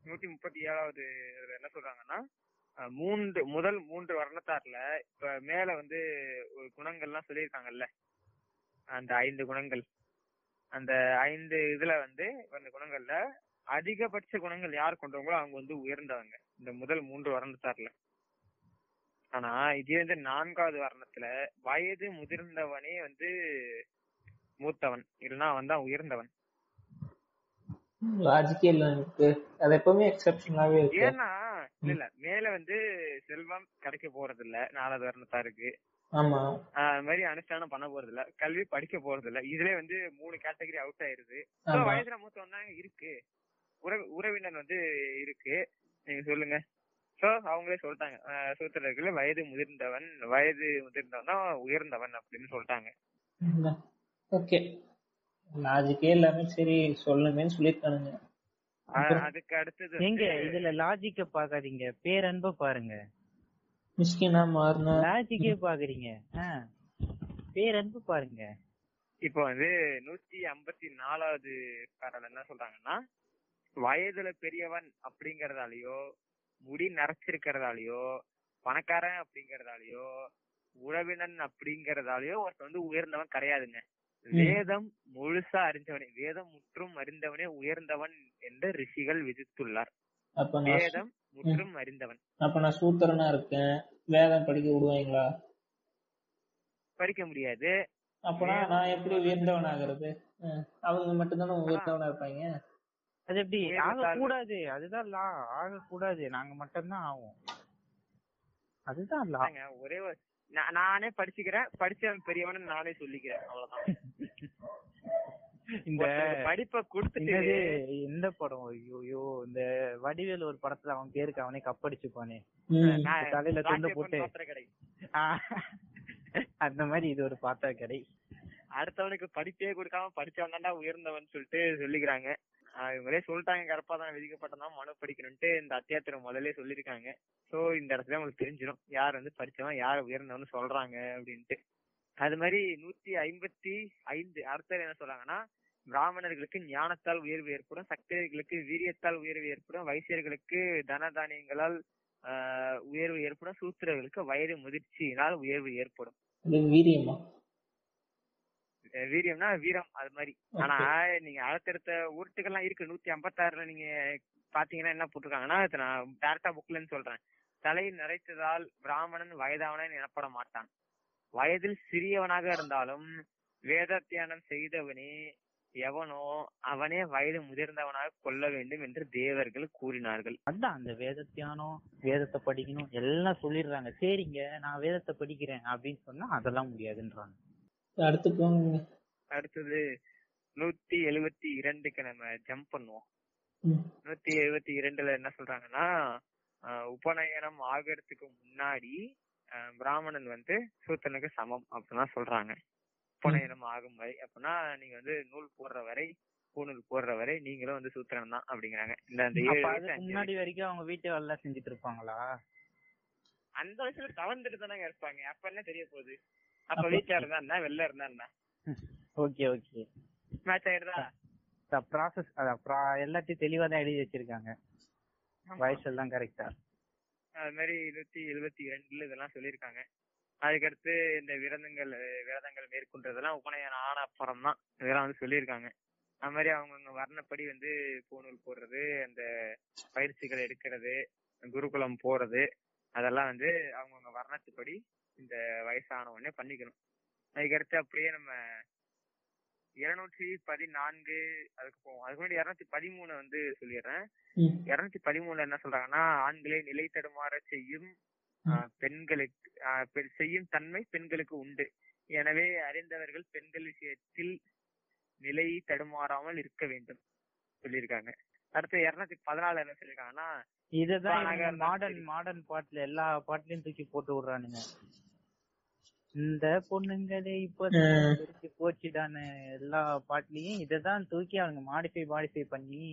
நூத்தி முப்பத்தி ஏழாவது என்ன சொல்றாங்கன்னா மூன்று முதல் மூன்று வர்ணத்தார்ல இப்ப மேல வந்து ஒரு குணங்கள்லாம் சொல்லியிருக்காங்கல்ல? அந்த ஐந்து குணங்கள். அந்த ஐந்து இதுல வந்து அந்த குணங்கள்ல அதிகபட்ச குணங்கள் யார் கொண்டவங்களோ அவங்க வந்து உயர்ந்தவங்க. இந்த முதல் மூன்று வர்ணத்தார்ல. ஆனா இதே வந்து நான்காவது வர்ணத்துல வயது முதிர்ந்தவனே வந்து மூத்தவன். இல்லைன்னா அவன் தான் உயர்ந்தவன். லாஜிக்கே இல்ல எனக்கு அது எப்பவுமே எக்ஸெப்ஷனாவே இருக்கு. ஏன்னா இல்ல இல்ல. மேல வந்து செல்வம் கிடைக்க போறது இல்ல நாலாவது வர்ணத்தாருக்கு ஆமா. ஆஹ் அது மாதிரி அனுஷ்டானம் பண்ண போறது இல்ல கல்வி படிக்க போறது இல்ல இதுல வந்து மூணு கேட்டகரி அவுட் ஆயிருது. ஆமா. வயசுல மூத்தவன் தான் இருக்கு. உறவு உறவினர் வந்து இருக்கு. நீங்க சொல்லுங்க. சோ அவங்களே சொல்லிட்டாங்க. சூத்திரர்கள வயது முதிர்ந்தவன் வயது முதிர்ந்தவன் உயர்ந்தவன் அப்படின்னு சொல்லிட்டாங்க. ஓகே. லாஜிக்கே எல்லாமே சரி சொல்லுங்கன்னு சொல்லிருக்கானுங்க அதுக்கு அடுத்தது எங்க இதுல லாஜிக்க பாக்காதீங்க. பேரன்ப பாருங்க. மிஸ்கினா மாறினா? லாஜிக்கே பாக்குறீங்க. பேரன்பு பாருங்க. இப்போ வந்து நூத்தி ஐம்பத்தி நாலாவது பாடல் என்ன சொல்றாங்கன்னா வயதுல பெரியவன் அப்படிங்கறதாலயோ முடி நரைச்சிருக்கிறதாலயோ பணக்காரன் அப்படிங்கறதாலயோ உறவினன் அப்படிங்கறதாலயோ ஒருத்தன் வந்து உயர்ந்தவன் கிடையாதுங்க. வேதம் முழுசா அறிந்தவனே வேதம் முற்றும் அறிந்தவனே உயர்ந்தவன் என்று ரிஷிகள் விதித்துள்ளார். அப்ப நான் வேதம் முற்றும் அறிந்தவன். அப்ப நான் சூத்திரனா இருக்கேன் வேதம் படிக்க விடுவாங்களா? படிக்க முடியாது. அப்பனா நான் எப்படி உயர்ந்தவன் ஆகுறது. அவங்க மட்டும்தானே உயர்ந்தவனா இருப்பாங்க? அது எப்படி? ஆக. கூடாது. அதுதான் லா ஆக கூடாது. நாங்க மட்டும்தான் ஆகும் அதுதான் ஒரே நானே படிச்சுக்கிறேன் படிச்சவன் பெரியவன் நானே சொல்லிக்கிறேன். அவ்வளவுதான். இந்த படிப்பை கொடுத்துட்டு எந்த படம்? ஐயோ இந்த வடிவேல் ஒரு படத்துல அவன் பேருக்கு அவனே கப்படிச்சுப்பானே. தலையில துண்டு போட்டு. பாத்திர அந்த மாதிரி இது ஒரு பாத்தா கடை. அடுத்தவனுக்கு படிப்பே கொடுக்காம படிச்சவன் தான்டா உயர்ந்தவன் சொல்லிட்டு சொல்லிக்கிறாங்க. இவங்களே சொல்லிட்டாங்க கருப்பா தான் விதிக்கப்பட்டதான் மனு படிக்கணும்ட்டு இந்த அத்தியாத்திரம் முதல்ல சொல்லிருக்காங்க சோ இந்த இடத்துல உங்களுக்கு தெரிஞ்சிடும் யார் வந்து படிச்சவன் யார் உயர்ந்தவன் சொல்றாங்க அப்படின்ட்டு. அது மாதிரி நூத்தி ஐம்பத்தி ஐந்து அடுத்தது என்ன சொல்றாங்கன்னா பிராமணர்களுக்கு ஞானத்தால் உயர்வு ஏற்படும் சக்தியர்களுக்கு வீரியத்தால் உயர்வு ஏற்படும் வைசியர்களுக்கு தன தானியங்களால் ஆஹ் உயர்வு ஏற்படும் சூத்திரர்களுக்கு வயது முதிர்ச்சியினால் உயர்வு ஏற்படும். வீரியமா? வீரியம்னா வீரம் அது மாதிரி. ஆனா நீங்க அடுத்தடுத்த உருட்டுகள்லாம் இருக்கு. நூத்தி ஐம்பத்தாறுல நீங்க பாத்தீங்கன்னா என்ன போட்டிருக்காங்கன்னா நான் டேரக்டா புக்லன்னு சொல்றேன். தலையில் நிறைத்ததால் பிராமணன் வயதானவன் எனப்பட மாட்டான். வயதில் சிறியவனாக இருந்தாலும் வேதத்தியானம் செய்தவனே எவனோ அவனே வயது முதிர்ந்தவனாக கொள்ள வேண்டும் என்று தேவர்கள் கூறினார்கள். அதான் அந்த வேத தியானம் வேதத்தை படிக்கணும் எல்லாம் சொல்லிடுறாங்க. சரிங்க நான் வேதத்தை படிக்கிறேன் அப்படின்னு சொன்னா அதெல்லாம் முடியாதுன்றாங்க. அடுத்து போங்க அடுத்தது நூத்தி எழுவத்தி இரண்டுக்கு நம்ம ஜம்ப் பண்ணுவோம். நூத்தி எழுபத்தி இரண்டுல என்ன சொல்றாங்கன்னா உபநயனம் ஆகிறதுக்கு முன்னாடி பிராமணன் வந்து சூத்தனுக்கு சமம் அப்படின்னா சொல்றாங்க. உபநயனம் ஆகும் வரை அப்படின்னா நீங்க வந்து நூல் போடுற வரை பூநூல் போடுற வரை நீங்களும் வந்து சூத்திரன் தான் அப்படிங்கிறாங்க. இந்த அந்த ஏழு முன்னாடி வரைக்கும் அவங்க வீட்டு வேலை செஞ்சுட்டு இருப்பாங்களா? அந்த வயசுல தவழ்ந்துட்டு தானங்க இருப்பாங்க. அப்ப என்ன தெரிய போகுது? அப்ப வீட்டுல இருந்தா வெளில இருந்தா என்ன? Okay okay. மேட்ச் ஆயிடுதா? ப்ராசஸ் எல்லாத்தையும் தெளிவா தான் எழுதி வச்சிருக்காங்க. வயசு எல்லாம் கரெக்டா அது மாதிரி நூத்தி எழுபத்தி இரண்டுல இதெல்லாம் சொல்லியிருக்காங்க. அதுக்கடுத்து இந்த விரதங்கள் விரதங்கள் மேற்கொண்டதெல்லாம் உபநயனம் ஆன அப்புறம் தான். இதெல்லாம் வந்து சொல்லியிருக்காங்க. அது மாதிரி அவங்கவுங்க வர்ணப்படி வந்து பூணூல் போடுறது அந்த பயிற்சிகள் எடுக்கிறது குருகுலம் போறது அதெல்லாம் வந்து அவங்கவுங்க வர்ணத்துப்படி இந்த வயசான உடனே பண்ணிக்கணும். அதுக்கடுத்து அப்படியே நம்ம இருநூற்றி பதினான்கு அதுக்கு போவோம். அதுக்கு முன்னாடி இருநூத்தி பதிமூணு வந்து சொல்லிடுறேன். இருநூத்தி பதிமூணுல என்ன சொல்றாங்கன்னா ஆண்களை நிலை தடுமாற செய்யும் பெண்களுக்கு செய்யும் தன்மை பெண்களுக்கு உண்டு. எனவே அறிந்தவர்கள் பெண்கள் விஷயத்தில் நிலை தடுமாறாமல் இருக்க வேண்டும் சொல்லியிருக்காங்க. அடுத்து இருநூத்தி பதினாலு என்ன சொல்லியிருக்காங்கன்னா இதுதான் மாடர்ன். மாடர்ன் பாட்டுல எல்லா பாட்டுலயும் தூக்கி போட்டு விடுறானுங்க. இந்த பொண்ணுங்களே இப்ப போச்சுடான எல்லா பாட்டுலயும் இததான் தூக்கி அவங்க மாடிஃபை மாடிஃபை பண்ணி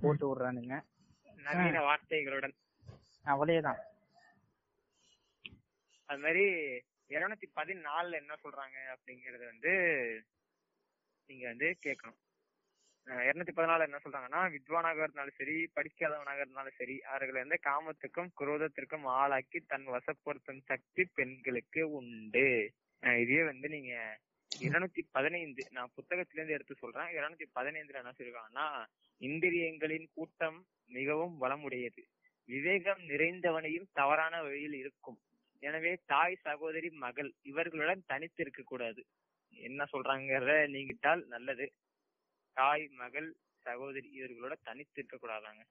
போட்டு விடுறானுங்க. நவீன வார்த்தைகளுடன். அவளேதான். அது மாதிரி இருநூத்தி பதினாலுல என்ன சொல்றாங்க அப்படிங்கறது வந்து நீங்க வந்து கேட்கணும் இருநூத்தி பதினாலு என்ன சொல்றாங்கன்னா வித்வானாக இருந்தாலும் சரி படிக்காதவனாக இருந்தாலும் சரி அவர்களை வந்து காமத்துக்கும் குரோதத்திற்கும் ஆளாக்கி தன் வசப்படுத்தும் சக்தி பெண்களுக்கு உண்டு. இதே வந்து நீங்க இருநூத்தி பதினைந்து நான் புத்தகத்துல இருந்து எடுத்து சொல்றேன். இருநூத்தி பதினைந்துல என்ன சொல்லிருக்காங்கன்னா இந்திரியங்களின் கூட்டம் மிகவும் வளமுடையது. விவேகம் நிறைந்தவனையும் தவறான வழியில் இருக்கும். எனவே தாய் சகோதரி மகள் இவர்களுடன் தனித்து இருக்க கூடாது என்ன சொல்றாங்கிறத நீங்கிட்டால் நல்லது. தாய் மகள் சகோதரி இவர்களோட தனித்து இருக்க கூடாதாங்க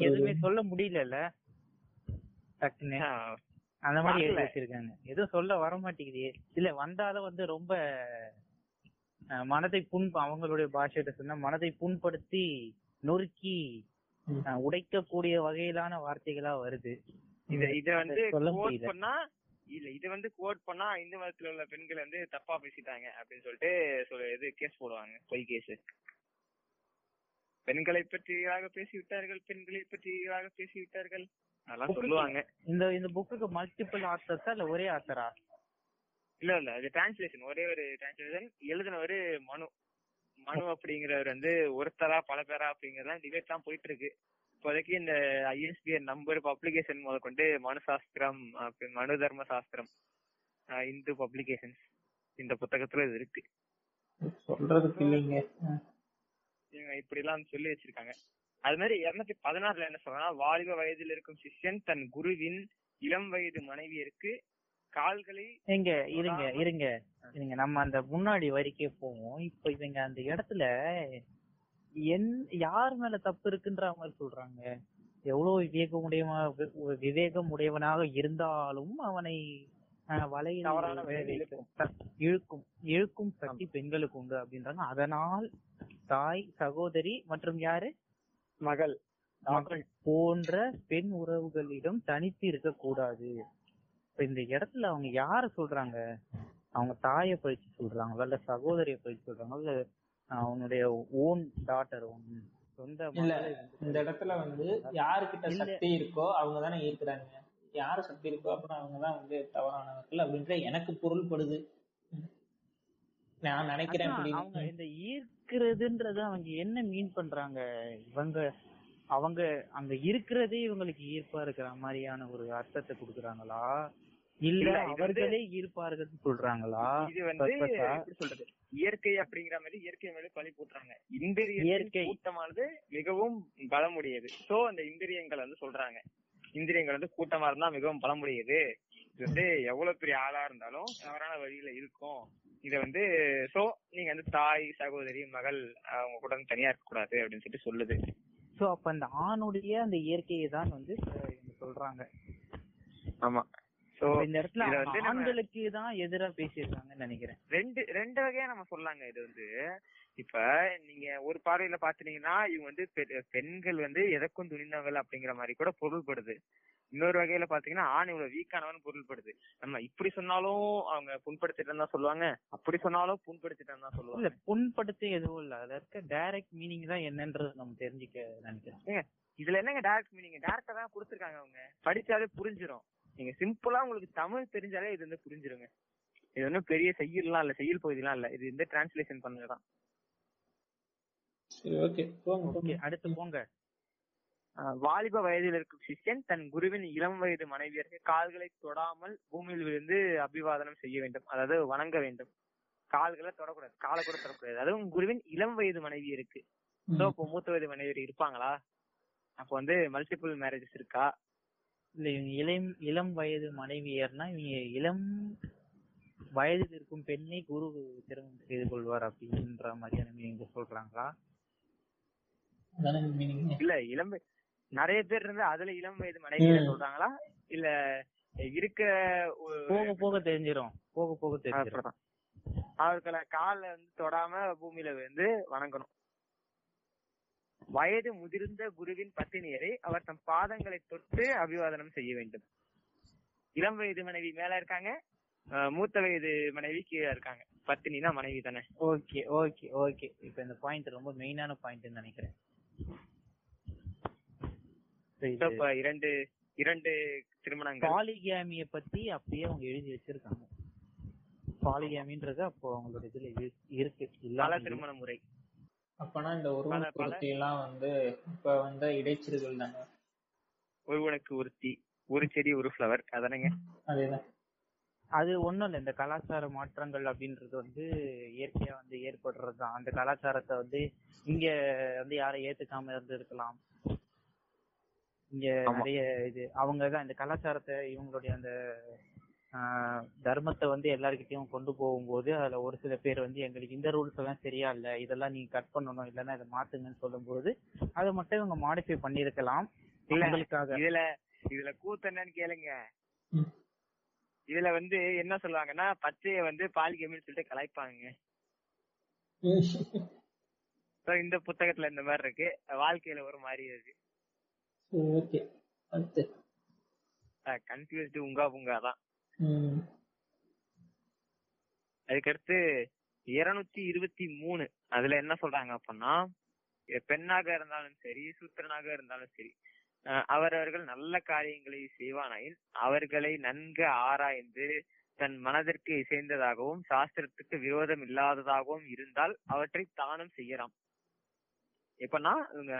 எதுவுமே சொல்ல முடியல டக்குன்னு. அந்த மாதிரி எழுதி. வச்சிருக்காங்க. எதுவும் சொல்ல வர மாட்டேங்குது இல்ல வந்தாலும் வந்து ரொம்ப மனதை புண் அவங்களுடைய பாஷையிட்ட சொன்னா மனதை புண்படுத்தி நொறுக்கி உடைக்கக்கூடிய வகையிலான வார்த்தைகளா வருது. இத இத வந்து சொல்ல முடியல. இல்ல இது வந்து கோட் பண்ணா இந்து மதத்துல உள்ள பெண்கள் வந்து தப்பா பேசிட்டாங்க அப்படின்னு சொல்லிட்டு சொல்ல இது கேஸ் போடுவாங்க பொய் கேஸ் பெண்களை பற்றியாக பேசிவிட்டார்கள் பெண்களை பற்றியாக பேசிவிட்டார்கள். அதெல்லாம் சொல்லுவாங்க. இந்த இந்த புக்குக்கு மல்டிபிள் ஆத்தர்ஸா இல்ல ஒரே ஆத்தரா இல்ல இல்ல அது டிரான்ஸ்லேஷன் ஒரே ஒரு டிரான்ஸ்லேஷன் எழுதினவரு மனு. மனு அப்படிங்கிறவர் வந்து ஒருத்தரா பல பேரா அப்படிங்கறதுலாம் டிபேட் தான் போயிட்டு இருக்கு. இப்போதைக்கு இந்த ஐஎஸ்பிஎன் நம்பர் பப்ளிகேஷன் முதற்கொண்டு மனு சாஸ்திரம் மனு தர்ம சாஸ்திரம் இந்து பப்ளிகேஷன்ஸ் இந்த புத்தகத்துல இது இருக்கு. சொல்றதுக்கு இல்லைங்க. இப்படி எல்லாம் சொல்லி வச்சிருக்காங்க. அது மாதிரி இருநூத்தி பதினாறுல என்ன சொல்றாங்கன்னா வாலிப வயதில் இருக்கும் சிஷ்யன் தன் குருவின் இளம் வயது மனைவியருக்கு கால்களை இருங்க இருங்க இருங்க இருங்க. நம்ம அந்த முன்னாடி வரிக்கே போவோம். இப்ப இவங்க அந்த இடத்துல என் யார் மேல தப்பு இருக்குன்ற மாதிரி சொல்றாங்க. எவ்வளவு விவேகம் உடையவா விவேகம் உடையவனாக இருந்தாலும் அவனை வலையில். இழுக்கும். இழுக்கும். சக்தி பெண்களுக்கு உண்டு அப்படின்றாங்க. அதனால் தாய் சகோதரி மற்றும் யாரு? மகள். மகள் போன்ற பெண் உறவுகளிடம் தனித்து இருக்க கூடாது இப்ப இந்த இடத்துல அவங்க யார சொல்றாங்க? அவங்க தாய பழிச்சு சொல்றாங்க இல்ல சகோதரிய பழிச்சு சொல்றாங்க இல்ல அவனுடைய ஓன் டாட்டர் சொந்த இல்ல இந்த இடத்துல வந்து யாருக்கிட்ட. சக்தி இருக்கோ அவங்க தானே ஈர்க்கிறாங்க யாரு சக்தி இருக்கோ அப்புறம் அவங்க தான் வந்து தவறானவர்கள் அப்படின்ற எனக்கு பொருள்படுது. நான் நினைக்கிறேன் அவங்க இந்த ஈர்க்கிறதுன்றது அவங்க என்ன மீன் பண்றாங்க? இவங்க அவங்க அங்க இருக்கிறதே இவங்களுக்கு ஈர்ப்பா இருக்கிற மாதிரியான ஒரு அர்த்தத்தை கொடுக்கறாங்களா? இல்ல அவர்களே ஈர்ப்பார்கள் சொல்றாங்களா? இது வந்து? எப்படி சொல்றது? இயற்கை அப்படிங்கிற மாதிரி இயற்கை மேல பழி போட்டுறாங்க. இந்திரிய இயற்கை. கூட்டமானது மிகவும் பலமுடையது. சோ அந்த இந்திரியங்கள் வந்து சொல்றாங்க. இந்திரியங்கள் வந்து கூட்டமா இருந்தா மிகவும் பலமுடையது. இது வந்து எவ்வளவு பெரிய ஆளா இருந்தாலும் தவறான வழியில இருக்கும். இத வந்து சோ நீங்க வந்து தாய் சகோதரி மகள் அவங்க கூட தனியா இருக்க கூடாது அப்படின்னு சொல்லிட்டு சொல்லுது. சோ அப்ப அந்த ஆணுடைய அந்த இயற்கையை தான் வந்து சொல்றாங்க. ஆமா. இந்த இடத்துல ஆண்களுக்கு தான் எதிரா பேசியிருக்காங்கன்னு நினைக்கிறேன். ரெண்டு ரெண்டு வகையா நம்ம சொல்லலாங்க. இது வந்து இப்ப நீங்க ஒரு பார்வையில பாத்தீங்கன்னா இவங்க வந்து பெண்கள் வந்து எதற்கும் துணிந்தவர்கள் அப்படிங்கிற மாதிரி கூட பொருள்படுது. இன்னொரு வகையில பாத்தீங்கன்னா ஆண் இவ்வளவு வீக்கானவன் பொருள்படுது. நம்ம இப்படி சொன்னாலும் அவங்க புண்படுத்திட்டு தான் சொல்லுவாங்க. அப்படி சொன்னாலும் புண்படுத்திட்டு தான் இல்ல சொல்லுவாங்க புண்படுத்த எதுவும் இல்ல. அதுல இருக்க டைரக்ட் மீனிங் தான் என்னன்றது நம்ம தெரிஞ்சுக்க நினைக்கிறேன் இதுல என்னங்க டைரக்ட் மீனிங் டைரக்டா தான் கொடுத்துருக்காங்க அவங்க. படிச்சாலே புரிஞ்சிரும். நீங்க சிம்பிளா உங்களுக்கு தமிழ் தெரிஞ்சாலே இது வந்து புரிஞ்சிருங்க. இது ஒன்றும் பெரிய செய்யலாம் இல்ல செய்யுள் பகுதிலாம் இல்ல. இது இந்த டிரான்ஸ்லேஷன் ஓகே ஓகே போங்க அடுத்து போங்க. வாலிப வயதில் இருக்கும் சிஷ்யன் தன் குருவின் இளம் வயது மனைவியருக்கு கால்களை தொடாமல் பூமியில் விழுந்து அபிவாதனம் செய்ய வேண்டும். அதாவது வணங்க வேண்டும். கால்களை தொடக்கூடாது. காலை கூட தொடக்கூடாது. அதுவும் குருவின் இளம் வயது மனைவி இருக்கு இப்போ மூத்த வயது மனைவி இருப்பாங்களா? அப்போ வந்து மல்டிபிள் மேரேஜஸ் இருக்கா? இல்ல இவங்க இளம் இளம் வயது மனைவியர்னா இவங்க இளம் வயதில் இருக்கும் பெண்ணை குரு திருமணம் செய்து கொள்வார் அப்படின்ற மாதிரியான மீனிங் சொல்றாங்களா? இல்ல இளம் நிறைய பேர் இருந்து அதுல இளம் வயது மனைவியில ம். சொல்றாங்களா? இல்ல இருக்க போக போக தெரிஞ்சிரும். போக போக தெரிஞ்சிரும். அப்படிதான். அவர்களை கால வந்து தொடாம பூமியில வந்து வணங்கணும். வயது முதிர்ந்த குருவின் பத்தினியரை அவர் தம் பாதங்களை தொட்டு அபிவாதனம் செய்ய வேண்டும். இளம் வயது மனைவி மேல இருக்காங்க. மூத்த வயது மனைவி கீழே இருக்காங்க. பத்தினினா மனைவி தானே. Okay okay okay. இப்ப இந்த பாயிண்ட் ரொம்ப மெயினான பாயிண்ட் நினைக்கிறேன். இரண்டு இரண்டு திருமணங்கள். பாலிகேமிய பத்தி அப்படியே அவங்க எழுதி வச்சிருக்காங்க. பாலிகேமின்றது அப்போ அவங்களோட இதுல இரு- இருக்கு. பல இல்லாம இல்ல. திருமண முறை. அப்பனா இந்த உருவ பல- பல- பொருத்தி எல்லாம் வந்து இப்ப வந்த இடைச்சல்கள் தானே ஒருவனுக்கு ஒருத்தி ஒரு செடி ஒரு ஃப்ளவர் அதானேங்க? அதேதான். அது ஒண்ணும் இல்ல இந்த கலாச்சார மாற்றங்கள் அப்படின்றது வந்து இயற்கையா வந்து ஏற்படுறது தான் அந்த கலாச்சாரத்தை வந்து இங்க வந்து யாரும் ஏத்துக்காம இருந்து இருக்கலாம் இங்க. நிறைய இது அவங்க தான் இந்த கலாச்சாரத்தை இவங்களுடைய அந்த தர்மத்தை வந்து எல்லார்கிட்டயும் கொண்டு போகும்போது அதுல ஒரு சில பேர் வந்து எங்களுக்கு இந்த ரூல்ஸ் எல்லாம் சரியா இல்ல இதெல்லாம் நீங்க கட் பண்ணணும் இல்லைன்னா இதை மாத்துங்கன்னு சொல்லும்போது அதை மட்டும் இவங்க மாடிஃபை பண்ணிருக்கலாம். இதுல இதுல கூத்து என்னன்னு கேளுங்க. இதுல வந்து என்ன சொல்லுவாங்கன்னா பச்சைய வந்து பாலிகமின்னு சொல்லிட்டு கலாய்ப்பாங்க. இந்த புத்தகத்துல இந்த மாதிரி இருக்கு. வாழ்க்கையில ஒரு மாதிரி இருக்கு கன்ஃபியூஸ்டு உங்கா புங்கா தான். அதுக்கடுத்து இருநூத்தி இருபத்தி மூணு. அதுல என்ன சொல்றாங்க அப்படின்னா பெண்ணாக இருந்தாலும் சரி சூத்திரனாக இருந்தாலும் சரி அவரவர்கள் நல்ல காரியங்களை செய்வானாயின் அவர்களை நன்கு ஆராய்ந்து தன் மனதிற்கு இசைந்ததாகவும் சாஸ்திரத்துக்கு விரோதம் இல்லாததாகவும் இருந்தால் அவற்றை தானும் செய்யலாம். எப்பன்னா இவங்க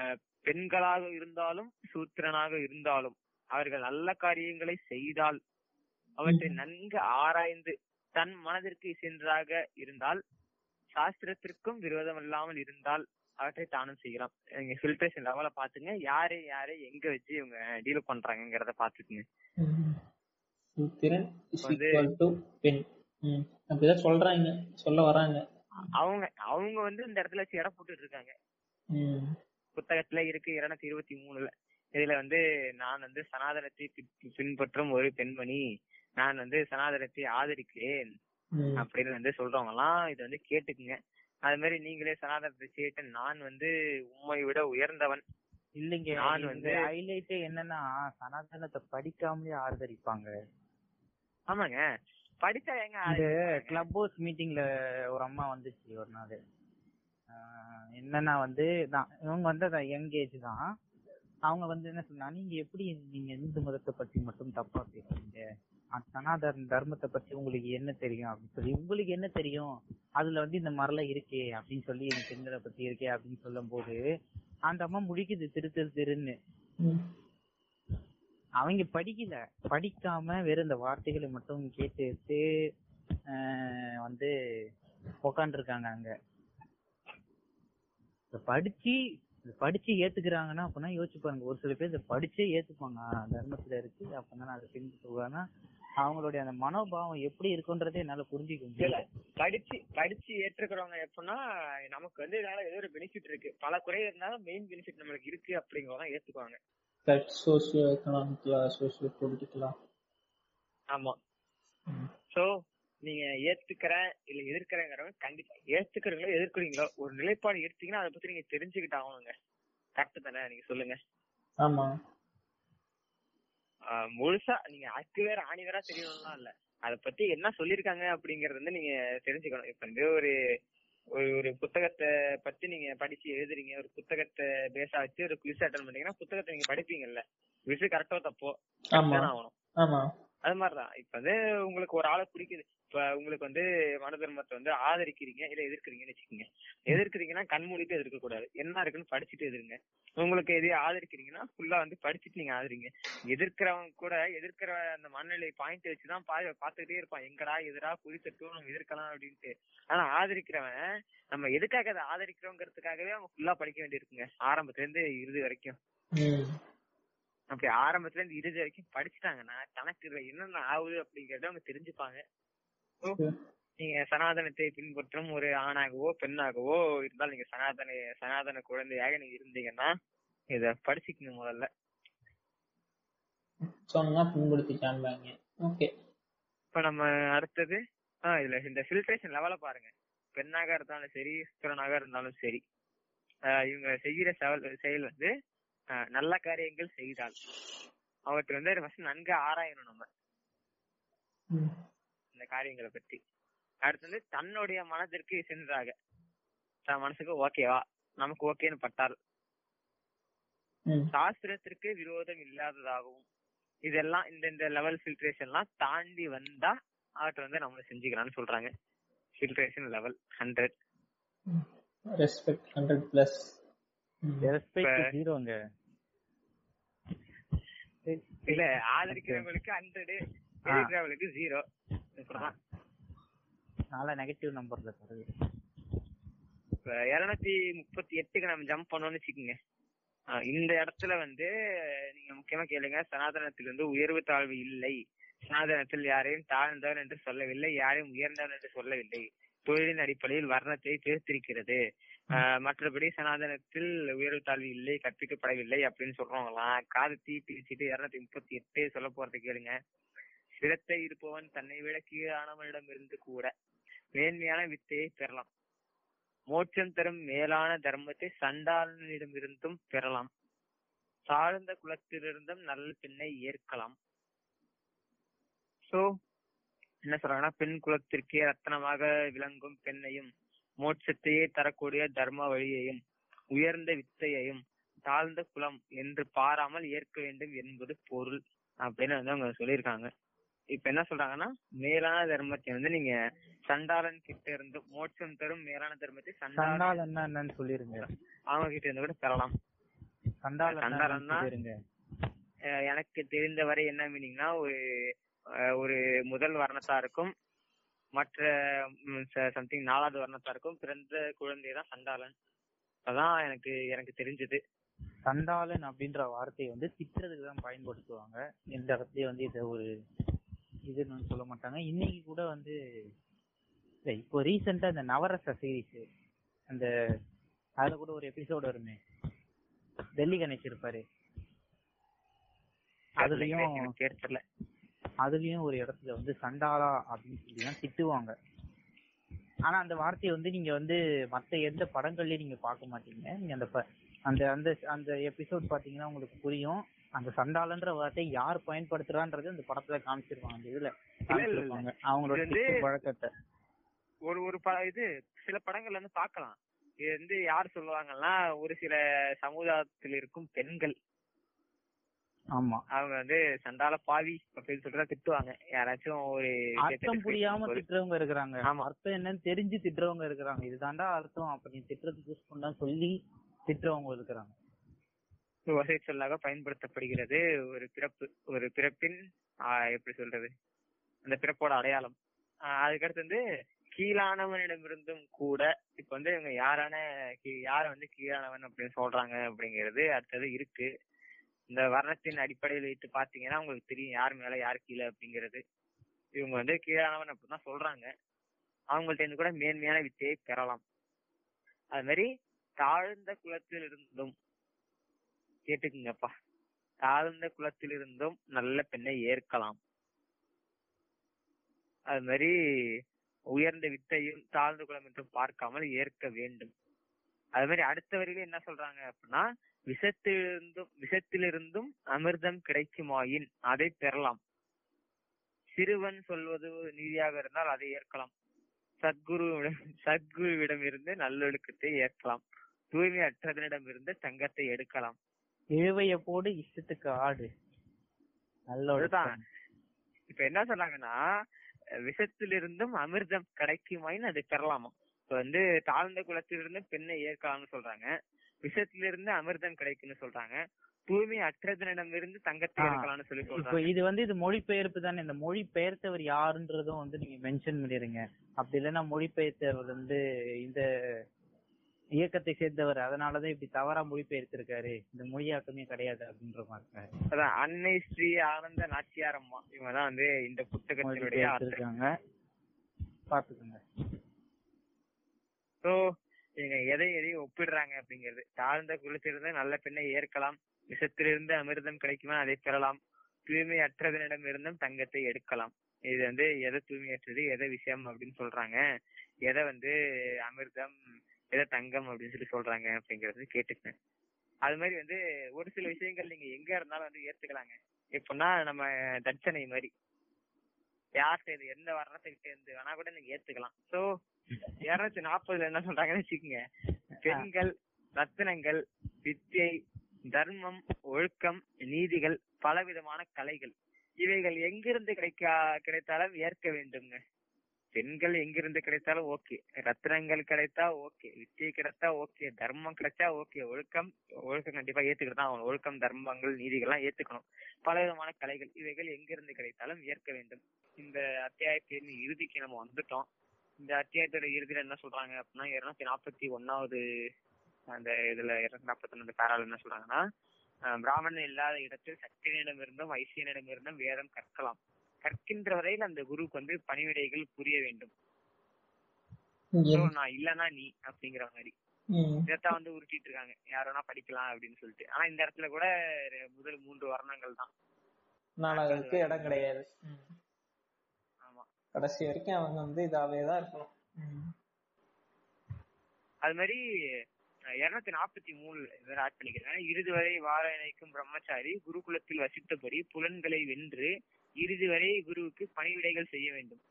பெண்களாக இருந்தாலும் சூத்திரனாக இருந்தாலும் அவர்கள் நல்ல காரியங்களை செய்தால் அவற்றை நன்கு ஆராய்ந்து தன் மனதிற்கு இசைந்ததாக இருந்தால் சாஸ்திரத்திற்கும் விரோதம் இல்லாமல் இருந்தால் அவற்றை தானும் செய்யலாம். நீங்க ஃபில்ட்ரேஷன் லெவல பாத்துங்க யாரு யாரு எங்க வச்சு இவங்க டீல் பண்றாங்கங்கறத பாத்துக்குங்க. அப்படிதான் சொல்றாங்க. சொல்ல வராங்க. அவங்க அவங்க வந்து இந்த இடத்துல வச்சு எடை போட்டுட்டு இருக்காங்க. புத்தகத்துல இருக்கு இருநூத்தி இருபத்தி மூணுல. இதுல வந்து நான் வந்து சனாதனத்தை பின்பற்றும் ஒரு பெண்மணி நான் வந்து சனாதனத்தை ஆதரிக்கிறேன். அப்படின்னு வந்து சொல்றவங்க எல்லாம் இது வந்து கேட்டுக்குங்க. அது மாதிரி நீங்களே சனாதனத்தை சேர்த்து நான் வந்து உண்மை விட உயர்ந்தவன். இல்லைங்க நான் வந்து ஹைலைட்டே என்னன்னா சனாதனத்தை படிக்காமலே ஆதரிப்பாங்க. ஆமாங்க. படிச்சா எங்க? கிளப் ஹவுஸ் மீட்டிங்ல ஒரு அம்மா வந்துச்சு ஒரு நாள். என்னன்னா வந்து நான் இவங்க வந்து யங் ஏஜ் தான். அவங்க வந்து என்ன சொன்னா நீங்க எப்படி நீங்க இந்து மதத்தை பத்தி மட்டும் தப்பா பேசுறீங்க? சனாதன தர்மத்தை பத்தி உங்களுக்கு என்ன தெரியும் அப்படின்னு சொல்லி உங்களுக்கு என்ன தெரியும்? அதுல வந்து இந்த மாதிரிலாம் இருக்கே அப்படின்னு சொல்லி இந்த பெண்களை பத்தி இருக்கே அப்படின்னு சொல்லும் போது அந்த அம்மா முடிக்குது திரு திரு திருன்னு. அவங்க படிக்கல. படிக்காம வெறும் இந்த வார்த்தைகளை மட்டும் ஆஹ் வந்து உக்காந்துருக்காங்க அங்க. படிச்சு படிச்சு ஏத்துக்கிறாங்கன்னா அப்படின்னா யோசிச்சு பாருங்க. ஒரு சில பேர் படிச்சே ஏத்துப்பாங்க. தர்மத்துல இருக்கு அப்படின்னா நான் அதை பின்பற்றுவேன்னா அவங்களுடைய அந்த மனோபாவம் எப்படி இருக்குன்றதே என்னால புரிஞ்சுக்க முடியல. படிச்சு படிச்சு ஏற்றுக்கிறவங்க எப்படின்னா நமக்கு வந்து இதனால ஏதோ ஒரு பெனிஃபிட் இருக்கு. பல குறை இருந்தாலும் மெயின் பெனிஃபிட் நம்மளுக்கு இருக்கு அப்படிங்கறதான் ஏத்துக்குவாங்க. That socio economically socio politically ஆமா. சோ நீங்க ஏத்துக்கிறேன் இல்ல எதிர்க்கிறேங்கிறவங்க கண்டிப்பா ஏத்துக்கிறீங்களோ எதிர்க்கிறீங்களோ ஒரு நிலைப்பாடு எடுத்தீங்கன்னா அதை பத்தி நீங்க தெரிஞ்சுக்கிட்டு ஆகணுங்க. கரெக்ட் தானே? நீங்க சொல்லுங்க. ஆமா. முழுசா நீங்க அக்கு வேற ஆணி வேற தெரியணும்லாம் இல்ல. அத பத்தி என்ன சொல்லிருக்காங்க அப்படிங்கறது வந்து நீங்க தெரிஞ்சுக்கணும். இப்ப வந்து ஒரு ஒரு ஒரு புத்தகத்தை பத்தி நீங்க படிச்சு எழுதுறீங்க. ஒரு புத்தகத்தை பேஸா வச்சு ஒரு குவிஸ் அட்டன் பண்ணீங்கன்னா புத்தகத்தை நீங்க படிப்பீங்கல்ல. குவிஸ் கரெக்டோ தப்போ? ஆகணும். ஆமா. அது மாதிரிதான். இப்ப வந்து உங்களுக்கு ஒரு ஆளை பிடிக்குது. இப்ப உங்களுக்கு வந்து மனு தர்மத்தை வந்து ஆதரிக்கிறீங்க இல்ல எதிர்க்கிறீங்கன்னு வச்சுக்கோங்க. எதிர்க்கிறீங்கன்னா கண் மூடிட்டு எதிர்க்க கூடாது என்ன இருக்குன்னு படிச்சுட்டு எதிருங்க. உங்களுக்கு எதையும் ஆதரிக்கிறீங்கன்னா ஃபுல்லா வந்து படிச்சுட்டு நீங்க ஆதரிங்க. எதிர்க்கிறவங்க கூட எதிர்க்கிற அந்த மனநிலை பாயிண்ட் வச்சுதான் பா பாத்துக்கிட்டே இருப்பான். எங்கடா எதிரா புரி தட்டும் நம்ம எதிர்க்கலாம் அப்படின்ட்டு. ஆனா ஆதரிக்கிறவன் நம்ம எதுக்காக அதை ஆதரிக்கிறோங்கிறதுக்காகவே அவங்க ஃபுல்லா படிக்க வேண்டியிருக்குங்க. ஆரம்பத்துல இருந்து இறுதி வரைக்கும். அப்படி ஆரம்பத்துல இருந்து இறுதி வரைக்கும் படிச்சுட்டாங்கன்னா தனக்கு என்னென்ன ஆகுது அப்படிங்கறத அவங்க தெரிஞ்சுப்பாங்க. நீங்க சனாதனத்தை பின்பற்றும் ஒரு ஆணாகவோ பெண்ணாகவோ இருந்தால் நீங்க சனாதன சனாதன குழந்தையாக நீங்க இருந்தீங்கன்னா இத படிச்சுக்கங்க முதல்ல. சொன்னா புண்படுத்தி காண்பாங்க ஓகே இப்ப நம்ம அடுத்தது ஆஹ் இதுல இந்த ஃபில்ட்ரேஷன் லெவல பாருங்க. பெண்ணாக இருந்தாலும் சரி சுக்கரனாக இருந்தாலும் சரி. இவங்க செய்யற செயல் செயல் வந்து நல்ல காரியங்கள் செய்தால் அவற்றை வந்து first நன்கு ஆராயணும் நம்ம. இந்த காரியங்களை பத்தி. அடுத்து வந்து தன்னுடைய மனதிற்கு சென்றாக தன் மனசுக்கு ஓகேவா நமக்கு ஓகேன்னு பட்டால். சாஸ்திரத்திற்கு விரோதம் இல்லாததாகவும் இதெல்லாம் இந்த இந்த லெவல் ஃபில்ட்ரேஷன்லாம் தாண்டி வந்தா அவற்றை வந்து நம்ம செஞ்சுக்கலாம்னு சொல்றாங்க. Filtration level hundred respect hundred plus respect ஜீரோங்க இல்ல ஆதரிக்கிறவங்களுக்கு ஹண்ட்ரட் எதிர்க்கிறவங்களுக்கு ஜீரோ நல்ல நெகட்டிவ் நம்பர்ல தருது இப்ப இருநூத்தி முப்பத்தி எட்டுக்கு நம்ம ஜம்ப் பண்ணோம்னு வச்சுக்கோங்க. இந்த இடத்துல வந்து நீங்க முக்கியமா கேளுங்க சனாதனத்தில் வந்து உயர்வு தாழ்வு இல்லை. சனாதனத்தில் யாரையும் தாழ்ந்தவர் என்று சொல்லவில்லை யாரையும் உயர்ந்தவர் என்று சொல்லவில்லை. தொழிலின் அடிப்படையில் வர்ணத்தை பிரித்திருக்கிறது மற்றபடி சனாதனத்தில் உயர்வு தாழ்வு இல்லை கற்பிக்கப்படவில்லை அப்படின்னு சொல்றவங்களாம் காது தீ பிரிச்சுட்டு இருநூத்தி முப்பத்தி எட்டு சொல்ல போறது கேளுங்க. சிரத்தை இருப்பவன் தன்னை விட கீழானவனிடம் இருந்து கூட மேன்மையான வித்தையை பெறலாம். மோட்சம் தரும் மேலான தர்மத்தை சண்டாளனிடமிருந்தும் பெறலாம். தாழ்ந்த குலத்திலிருந்தும் நல்ல பெண்ணை ஏற்கலாம். சோ என்ன சொல்றாங்கன்னா பெண் குலத்திற்கே ரத்தனமாக விளங்கும் பெண்ணையும் மோட்சத்தையே தரக்கூடிய தர்ம வழியையும் உயர்ந்த வித்தையையும் தாழ்ந்த குலம் என்று பாராமல் ஏற்க வேண்டும் என்பது பொருள் அப்படின்னு வந்து அவங்க சொல்லியிருக்காங்க. இப்ப என்ன சொல்றாங்கன்னா மேலான தர்மத்தை வந்து நீங்க சண்டாளன் கிட்ட இருந்து மோட்சம் தரும் மேலான தர்மத்தை சண்டாளன் என்னன்னு சொல்லிருங்க. அவங்க கிட்ட இருந்து கூட பெறலாம். அஹ் எனக்கு தெரிந்த வரை என்ன மீனிங்னா ஒரு ஒரு முதல் வர்ணத்தாருக்கும் மற்ற சம்திங் நாலாவது வர்ணத்தாருக்கும் பிறந்த குழந்தை தான் சண்டாளன். அதான் எனக்கு எனக்கு தெரிஞ்சது. சண்டாளன் அப்படின்ற வார்த்தையை வந்து திட்டுறதுக்கு தான் பயன்படுத்துவாங்க. எந்த இடத்துலயும் வந்து இதை ஒரு இதுன்னு சொல்ல மாட்டாங்க. இன்னைக்கு கூட வந்து இப்போ ரீசெண்டா இந்த நவரச சீரிஸ் அந்த அதுல கூட ஒரு எபிசோடு வருமே. டெல்லி கணேஷ் இருப்பாரு. அதுலயும் தெரியல. அதுலயும் ஒரு இடத்துல வந்து சண்டாளா அப்படின்னு சொல்லி தான் திட்டுவாங்க. ஆனா அந்த வார்த்தையை வந்து நீங்க வந்து மத்த எந்த படங்கள்லயும் நீங்க பார்க்க மாட்டீங்க. நீங்க அந்த அந்த அந்த அந்த எபிசோட் பாத்தீங்கன்னா உங்களுக்கு புரியும். அந்த சண்டாளன்ற வார்த்தையை யார் பயன்படுத்துறான்றது அந்த படத்துல காமிச்சிருப்பாங்க. அந்த இதுல காமிச்சிருப்பாங்க. அவங்களோட பழக்கத்தை. ஒரு ஒரு இது சில படங்கள்ல வந்து பார்க்கலாம். இது வந்து யார் சொல்லுவாங்கன்னா ஒரு சில சமுதாயத்தில் இருக்கும் பெண்கள். ஆமா. அவங்க வந்து சண்டால பாவி அப்படின்னு சொல்லிட்டு திட்டுவாங்க. யாராச்சும் ஒரு அர்த்தம் புரியாம. திட்டுறவங்க இருக்கிறாங்க. ஆமா. அர்த்தம் என்னன்னு தெரிஞ்சு திட்டுறவங்க இருக்கிறாங்க. இதுதான்டா அர்த்தம். அப்படி திட்டுறதுக்கு யூஸ் பண்ணா சொல்லி திட்டுறவங்க இருக்கிறாங்க. வசை சொல்லாக பயன்படுத்தப்படுகிறது. ஒரு பிறப்பு ஒரு பிறப்பின் எப்படி சொல்றது? அந்த பிறப்போட அடையாளம். அதுக்கடுத்து வந்து கீழானவனிடமிருந்தும் கூட இப்ப வந்து இவங்க யாரான யார வந்து கீழானவன் அப்படின்னு சொல்றாங்க அப்படிங்கிறது அடுத்தது இருக்கு. இந்த வர்ணத்தின் அடிப்படையில் வைத்து பாத்தீங்கன்னா உங்களுக்கு தெரியும் யார் மேல யார் கீழே அப்படிங்கிறது. இவங்க வந்து கீழானவன் அப்படின்னு சொல்றாங்க. அவங்கள்ட்ட இருந்து கூட மேன்மையான வித்தையை பெறலாம். அது மாதிரி தாழ்ந்த குலத்தில் இருந்தும் கேட்டுக்குங்கப்பா. தாழ்ந்த குலத்தில் இருந்தும் நல்ல பெண்ணை ஏற்கலாம். அது மாதிரி உயர்ந்த வித்தையும் தாழ்ந்த குலம் என்றும் பார்க்காமல் ஏற்க வேண்டும். அது மாதிரி அடுத்த வரையிலும் என்ன சொல்றாங்க அப்படின்னா விஷத்திலிருந்தும் விஷத்திலிருந்தும் அமிர்தம் கிடைக்குமாயின் அதை பெறலாம். சிறுவன் சொல்வது நீதியாக இருந்தால் அதை ஏற்கலாம். சத்குருவிடம் சத்குருவிடம் இருந்து நல்லொழுக்கத்தை ஏற்கலாம். தூய்மை அற்றதனிடம் இருந்து தங்கத்தை எடுக்கலாம். இழுவைய போடு இஷ்டத்துக்கு ஆடு. நல்ல அதுதான். இப்ப என்ன சொன்னாங்கன்னா விஷத்திலிருந்தும் அமிர்தம் கிடைக்குமாயின் அதை பெறலாமா? இப்ப வந்து தாழ்ந்த குலத்திலிருந்து பெண்ணை ஏற்கலாம்னு சொல்றாங்க. விஷத்திலிருந்து அமிர்தம் கிடைக்கும்னு சொல்றாங்க. தூய்மை அற்றதனிடம் இருந்து தங்கத்தை. எடுக்கலாம்னு சொல்லி இப்போ இது வந்து இது மொழிபெயர்ப்பு தானே இந்த மொழிபெயர்த்தவர் யாருன்றதும் வந்து நீங்க மென்ஷன் பண்ணிருங்க அப்படி இல்லைன்னா மொழிபெயர்த்தவர் வந்து இந்த இயக்கத்தை சேர்ந்தவர் அதனாலதான் இப்படி தவறா மொழிபெயர்த்திருக்காரு. இந்த மொழியாக்கமே கிடையாது அப்படின்ற மாதிரி. அதான் அன்னை ஸ்ரீ ஆனந்த நாச்சியார் அம்மா இவங்க தான் வந்து இந்த புத்தகத்தினுடைய மொழிபெயர்த்திருக்காங்க. பாத்துக்கோங்க இவங்க எதை எதையும் ஒப்பிடுறாங்க அப்படிங்கிறது. தாழ்ந்த குலத்திலிருந்து நல்ல பெண்ணை ஏற்கலாம். விஷத்திலிருந்து அமிர்தம் கிடைக்குமா? அதை பெறலாம். தூய்மை அற்றதனிடம் இருந்தும் தங்கத்தை எடுக்கலாம். இது வந்து எதை தூய்மையற்றது எதை விஷயம் அப்படின்னு சொல்றாங்க. எதை வந்து அமிர்தம் எதை தங்கம் அப்படின்னு சொல்லி சொல்றாங்க அப்படிங்கறது கேட்டுக்கேன் அது மாதிரி வந்து ஒரு சில விஷயங்கள் நீங்க எங்க இருந்தாலும் வந்து ஏத்துக்கலாங்க. எப்படின்னா நம்ம தட்சணை மாதிரி. யார்கிட்ட இது எந்த வர்ணத்துக்கிட்ட இருந்து வேணா கூட நீங்க ஏத்துக்கலாம். சோ இருநூத்தி நாற்பதுல என்ன சொல்றாங்கன்னு வச்சுக்கோங்க. பெண்கள் ரத்தினங்கள் வித்தியை தர்மம் ஒழுக்கம் நீதிகள் பலவிதமான கலைகள். இவைகள் எங்கிருந்து கிடைக்கா கிடைத்தாலும் ஏற்க வேண்டும்ங்க. பெண்கள் எங்கிருந்து கிடைத்தாலும் ஓகே. ரத்தினங்கள் கிடைத்தா ஓகே. வித்தியை கிடைத்தா ஓகே. தர்மம் கிடைச்சா ஓகே. ஒழுக்கம் ஒழுக்கம் கண்டிப்பா ஏத்துக்கிட்டு தான். ஒழுக்கம் தர்மங்கள் நீதிகள்லாம் ஏத்துக்கணும். பலவிதமான கலைகள். இவைகள் எங்கிருந்து கிடைத்தாலும் ஏற்க வேண்டும். இந்த அத்தியாயத்தின் இறுதிக்கு நம்ம வந்துட்டோம். இந்த அத்தியாயத்தோட இறுதியில என்ன சொல்றாங்க அப்படின்னா இருநூத்தி நாற்பத்தி ஒன்னாவது அந்த இதுல இருநூத்தி நாற்பத்தி ஒன்னு பேரால என்ன சொல்றாங்கன்னா பிராமணன் இல்லாத இடத்தில் சத்தியனிடம் இருந்தும் வைசியனிடம் இருந்தும் வேதம் கற்கலாம். கற்கின்ற வரையில் அந்த குருவுக்கு வந்து பணிவிடைகள் புரிய வேண்டும். நான் இல்லனா நீ அப்படிங்கிற மாதிரி. இதைத்தான் வந்து உருட்டிட்டு இருக்காங்க. யார் வேணா படிக்கலாம் அப்படின்னு சொல்லிட்டு. ஆனா இந்த இடத்துல கூட முதல் மூன்று வர்ணங்கள் தான். இடம் கிடையாது. கடைசி வரைக்கும் அவங்க வந்து இதாவே தான் இருக்கணும். அது மாதிரி இருநூத்தி நாற்பத்தி மூணு இதில் ஆட் பண்ணிக்கிறேன் இறுதி வரை வார இணைக்கும் பிரம்மச்சாரி குருகுலத்தில் வசித்தபடி புலன்களை வென்று இறுதி வரை குருவுக்கு பணிவிடைகள் செய்ய வேண்டும்.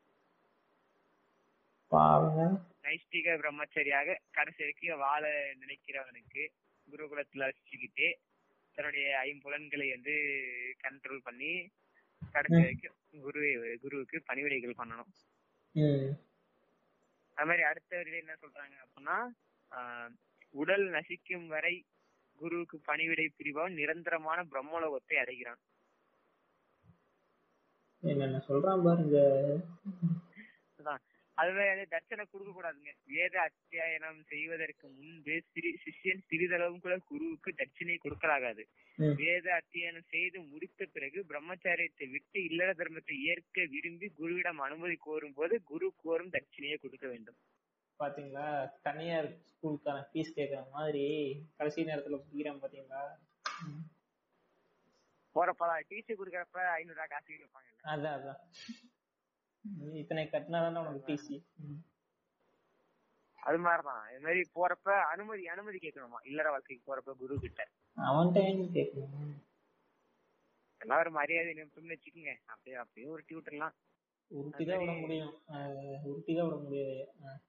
பாருங்க. நைஷ்டிக பிரம்மச்சரியாக கடைசி வரைக்கும் வாழ நினைக்கிறவனுக்கு குருகுலத்துல வச்சுக்கிட்டு தன்னுடைய ஐம்புலன்களை வந்து கண்ட்ரோல் பண்ணி கடைசி வரைக்கும் குரு குருவுக்கு பணிவிடைகள் பண்ணணும். அது மாதிரி அடுத்த வரியில என்ன சொல்றாங்க அப்படின்னா உடல் நசிக்கும் வரை குருவுக்கு பணிவிடை புரிபவன் நிரந்தரமான பிரம்மலோகத்தை அடைகிறான். என்னென்ன சொல்றான் பாருங்க. அதான். அதுவே தட்சணை கொடுக்க கூடாதுங்க. வேத அத்தியாயனம் செய்வதற்கு முன்பு சிறி சிஷ்யன் சிறிதளவும் கூட குருவுக்கு தட்சிணை கொடுக்கலாகாது. வேத அத்தியனம் செய்து முடித்த பிறகு பிரம்மச்சாரியத்தை விட்டு இல்லற தர்மத்தை ஏற்க விரும்பி குருவிடம் அனுமதி கோரும் போது குரு கோரும் தட்சிணையை கொடுக்க வேண்டும். பாத்தீங்களா? தனியார் ஸ்கூலுக்கான ஃபீஸ் கேக்குற மாதிரி கடைசி நேரத்துல புரியுறான் பாத்தீங்களா? ம். போறப்பதான் டீச்சர் கொடுக்கறப்ப ஐநூறு ரூபாய் காசு வைப்பாங்கல்ல அதான் அதான். இத்தனை கட்டினா தானே உனக்கு டிசி அது மாதிரிதான் இது மாதிரி போறப்ப அனுமதி அனுமதி கேட்கணுமா? இல்லற வாழ்க்கைக்கு போறப்ப குரு கிட்ட. அவன்கிட்ட கேட்கணும்? எல்லாம் ஒரு மரியாதை நிமிஷம்னு வச்சுக்கோங்க. அப்படியே அப்படியே ஒரு டியூட்டர்லாம் உருட்டி தான் விட முடியும். அஹ் உருட்டி தான் விட முடியாது.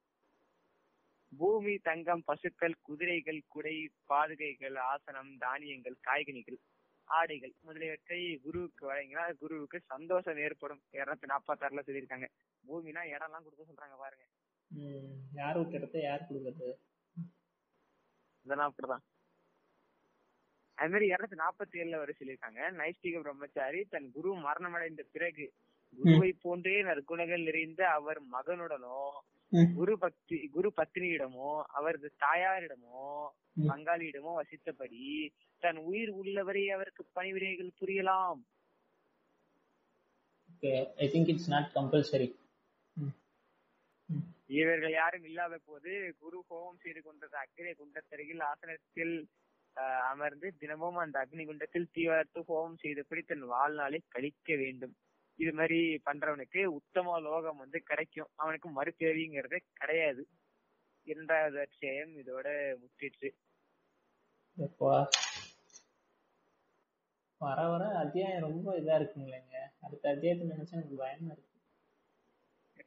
பூமி தங்கம் பசுக்கள் குதிரைகள் குடை பாதுகைகள் ஆசனம் தானியங்கள் காய்கனிகள். ஆடைகள். முதலியவற்றை குருவுக்கு வழங்கினால் குருவுக்கு சந்தோஷம் ஏற்படும். இருநூத்தி நாற்பத்தாறுல சொல்லியிருக்காங்க. பூமினா இடம்லாம் கொடுக்க சொல்றாங்க பாருங்க. யார் விட்ட யார் கொடுக்கறது? இதெல்லாம் அப்படிதான். அது மாதிரி இருநூத்தி நாற்பத்தி ஏழுல வரை சொல்லியிருக்காங்க. நைஷ்டிக பிரம்மச்சாரி தன் குரு மரணமடைந்த பிறகு குருவை போன்றே நற்குணங்கள் நிறைந்த அவர் மகனுடனோ. குரு பக்தி குரு பத்னியிடமோ அவரது தாயாரிடமோ. பங்காளியிடமோ வசித்தபடி தன் உயிர் உள்ளவரை அவருக்கு பணிவிடைகள் புரியலாம். Okay I think it's not compulsory இவர்கள் யாரும் இல்லாத போது குரு ஹோமம் செய்து கொண்டது அக்னி குண்டத்தருகில் ஆசனத்தில் அமர்ந்து தினமும் அந்த அக்னி குண்டத்தில் தீ வளர்த்து ஹோமம் செய்தபடி தன் வாழ்நாளை கழிக்க வேண்டும். இது மாதிரி பண்றவனுக்கு உத்தம லோகம் வந்து கிடைக்கும். அவனுக்கு மறுபிறவிங்கிறது கிடையாது. இரண்டாவது அத்தியாயம் இதோட முற்றிற்று வர வர அத்தியாயம் ரொம்ப இதா இருக்குங்களேங்க. அடுத்த அத்தியாயத்தை நினைச்சா எனக்கு பயமா இருக்கு.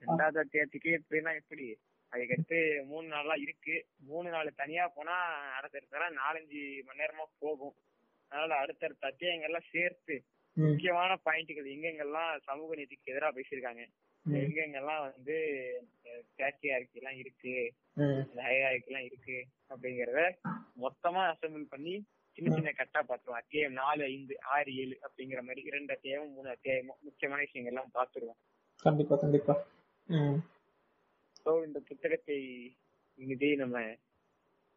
ரெண்டாவது அத்தியாயத்துக்கு எப்படின்னா எப்படி? அதுக்கடுத்து மூணு நாளா இருக்கு. மூணு நாள் தனியா போனா அடுத்தடுத்தலாம் நாலஞ்சு மணி நேரமா போகும். அதனால அடுத்தடுத்த அத்தியாயங்கள்லாம் சேர்த்து முக்கியமான பாயிண்ட்கள் எங்கெங்கெல்லாம் சமூக நீதிக்கு எதிராக பேசியிருக்காங்க. எங்கெங்கெல்லாம் வந்து பேட்ரியார்கி எல்லாம் இருக்கு ஹைரார்கி எல்லாம் இருக்கு அப்படிங்கறத மொத்தமா அசம்பிள் பண்ணி சின்ன சின்ன கட்டா பார்த்துருவோம். அத்தியாயம் நாலு ஐந்து ஆறு ஏழு அப்படிங்கிற மாதிரி இரண்டு அத்தியாயமும் மூணு அத்தியாயமும் முக்கியமான விஷயங்கள் எல்லாம் பார்த்துருவோம். கண்டிப்பா கண்டிப்பா. ஸோ இந்த புத்தகத்தை இனிதே நம்ம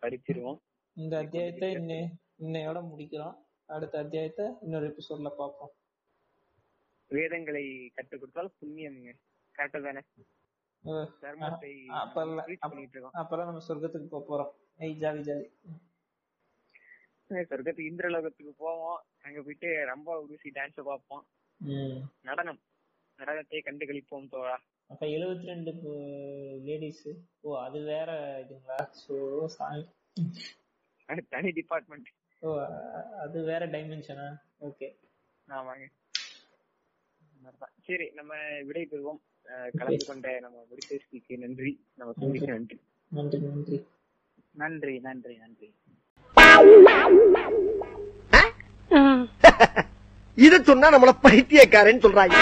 படிச்சிருவோம். இந்த அத்தியாயத்தை இன்னை இன்னையோட முடிக்கிறோம். அடுத்த அத்தியாயத்தை இன்னொரு எபிசோட்ல பார்ப்போம். வேதங்களை கற்றுக் கொடுத்தால் புண்ணியம்ங்க கரெக்டா தானே? அஹ், தர்மத்தை அப்ப இல்ல, preach அப்ப- பண்ணிட்டு இருக்கோம். அப்பதான் நம்ம சொர்க்கத்துக்கு போக போறோம். ஐய் ஜாலி ஜாலி. சொர்க்கத்துக்கு இந்திரலோகத்துக்கு போவோம். அங்க போயிட்டு ரொம்ப உருசி டான்ஸ் பார்ப்போம். நடனம். நடனத்தை கண்டு கழிப்போம் தோழா. அப்ப எழுபத்தி ரெண்டு லேடிஸ் ஓ அது வேற இதுங்களா? சோ சாமி. தனி டிபார்ட்மெண்ட் ஓ அது வேற டைமென்ஷனா ஓகே ஆமாங்க. சரி நம்ம விடை பெறுவோம். கலந்து கொண்ட நம்ம முடிப்பேசிக்கு நன்றி. நம்ம சூழ்நிலைக்கு நன்றி. நன்றி நன்றி. நன்றி நன்றி நன்றி. [LAUGHS] இத சொன்னா நம்மள பைத்தியக்காரன்னு சொல்றாங்க.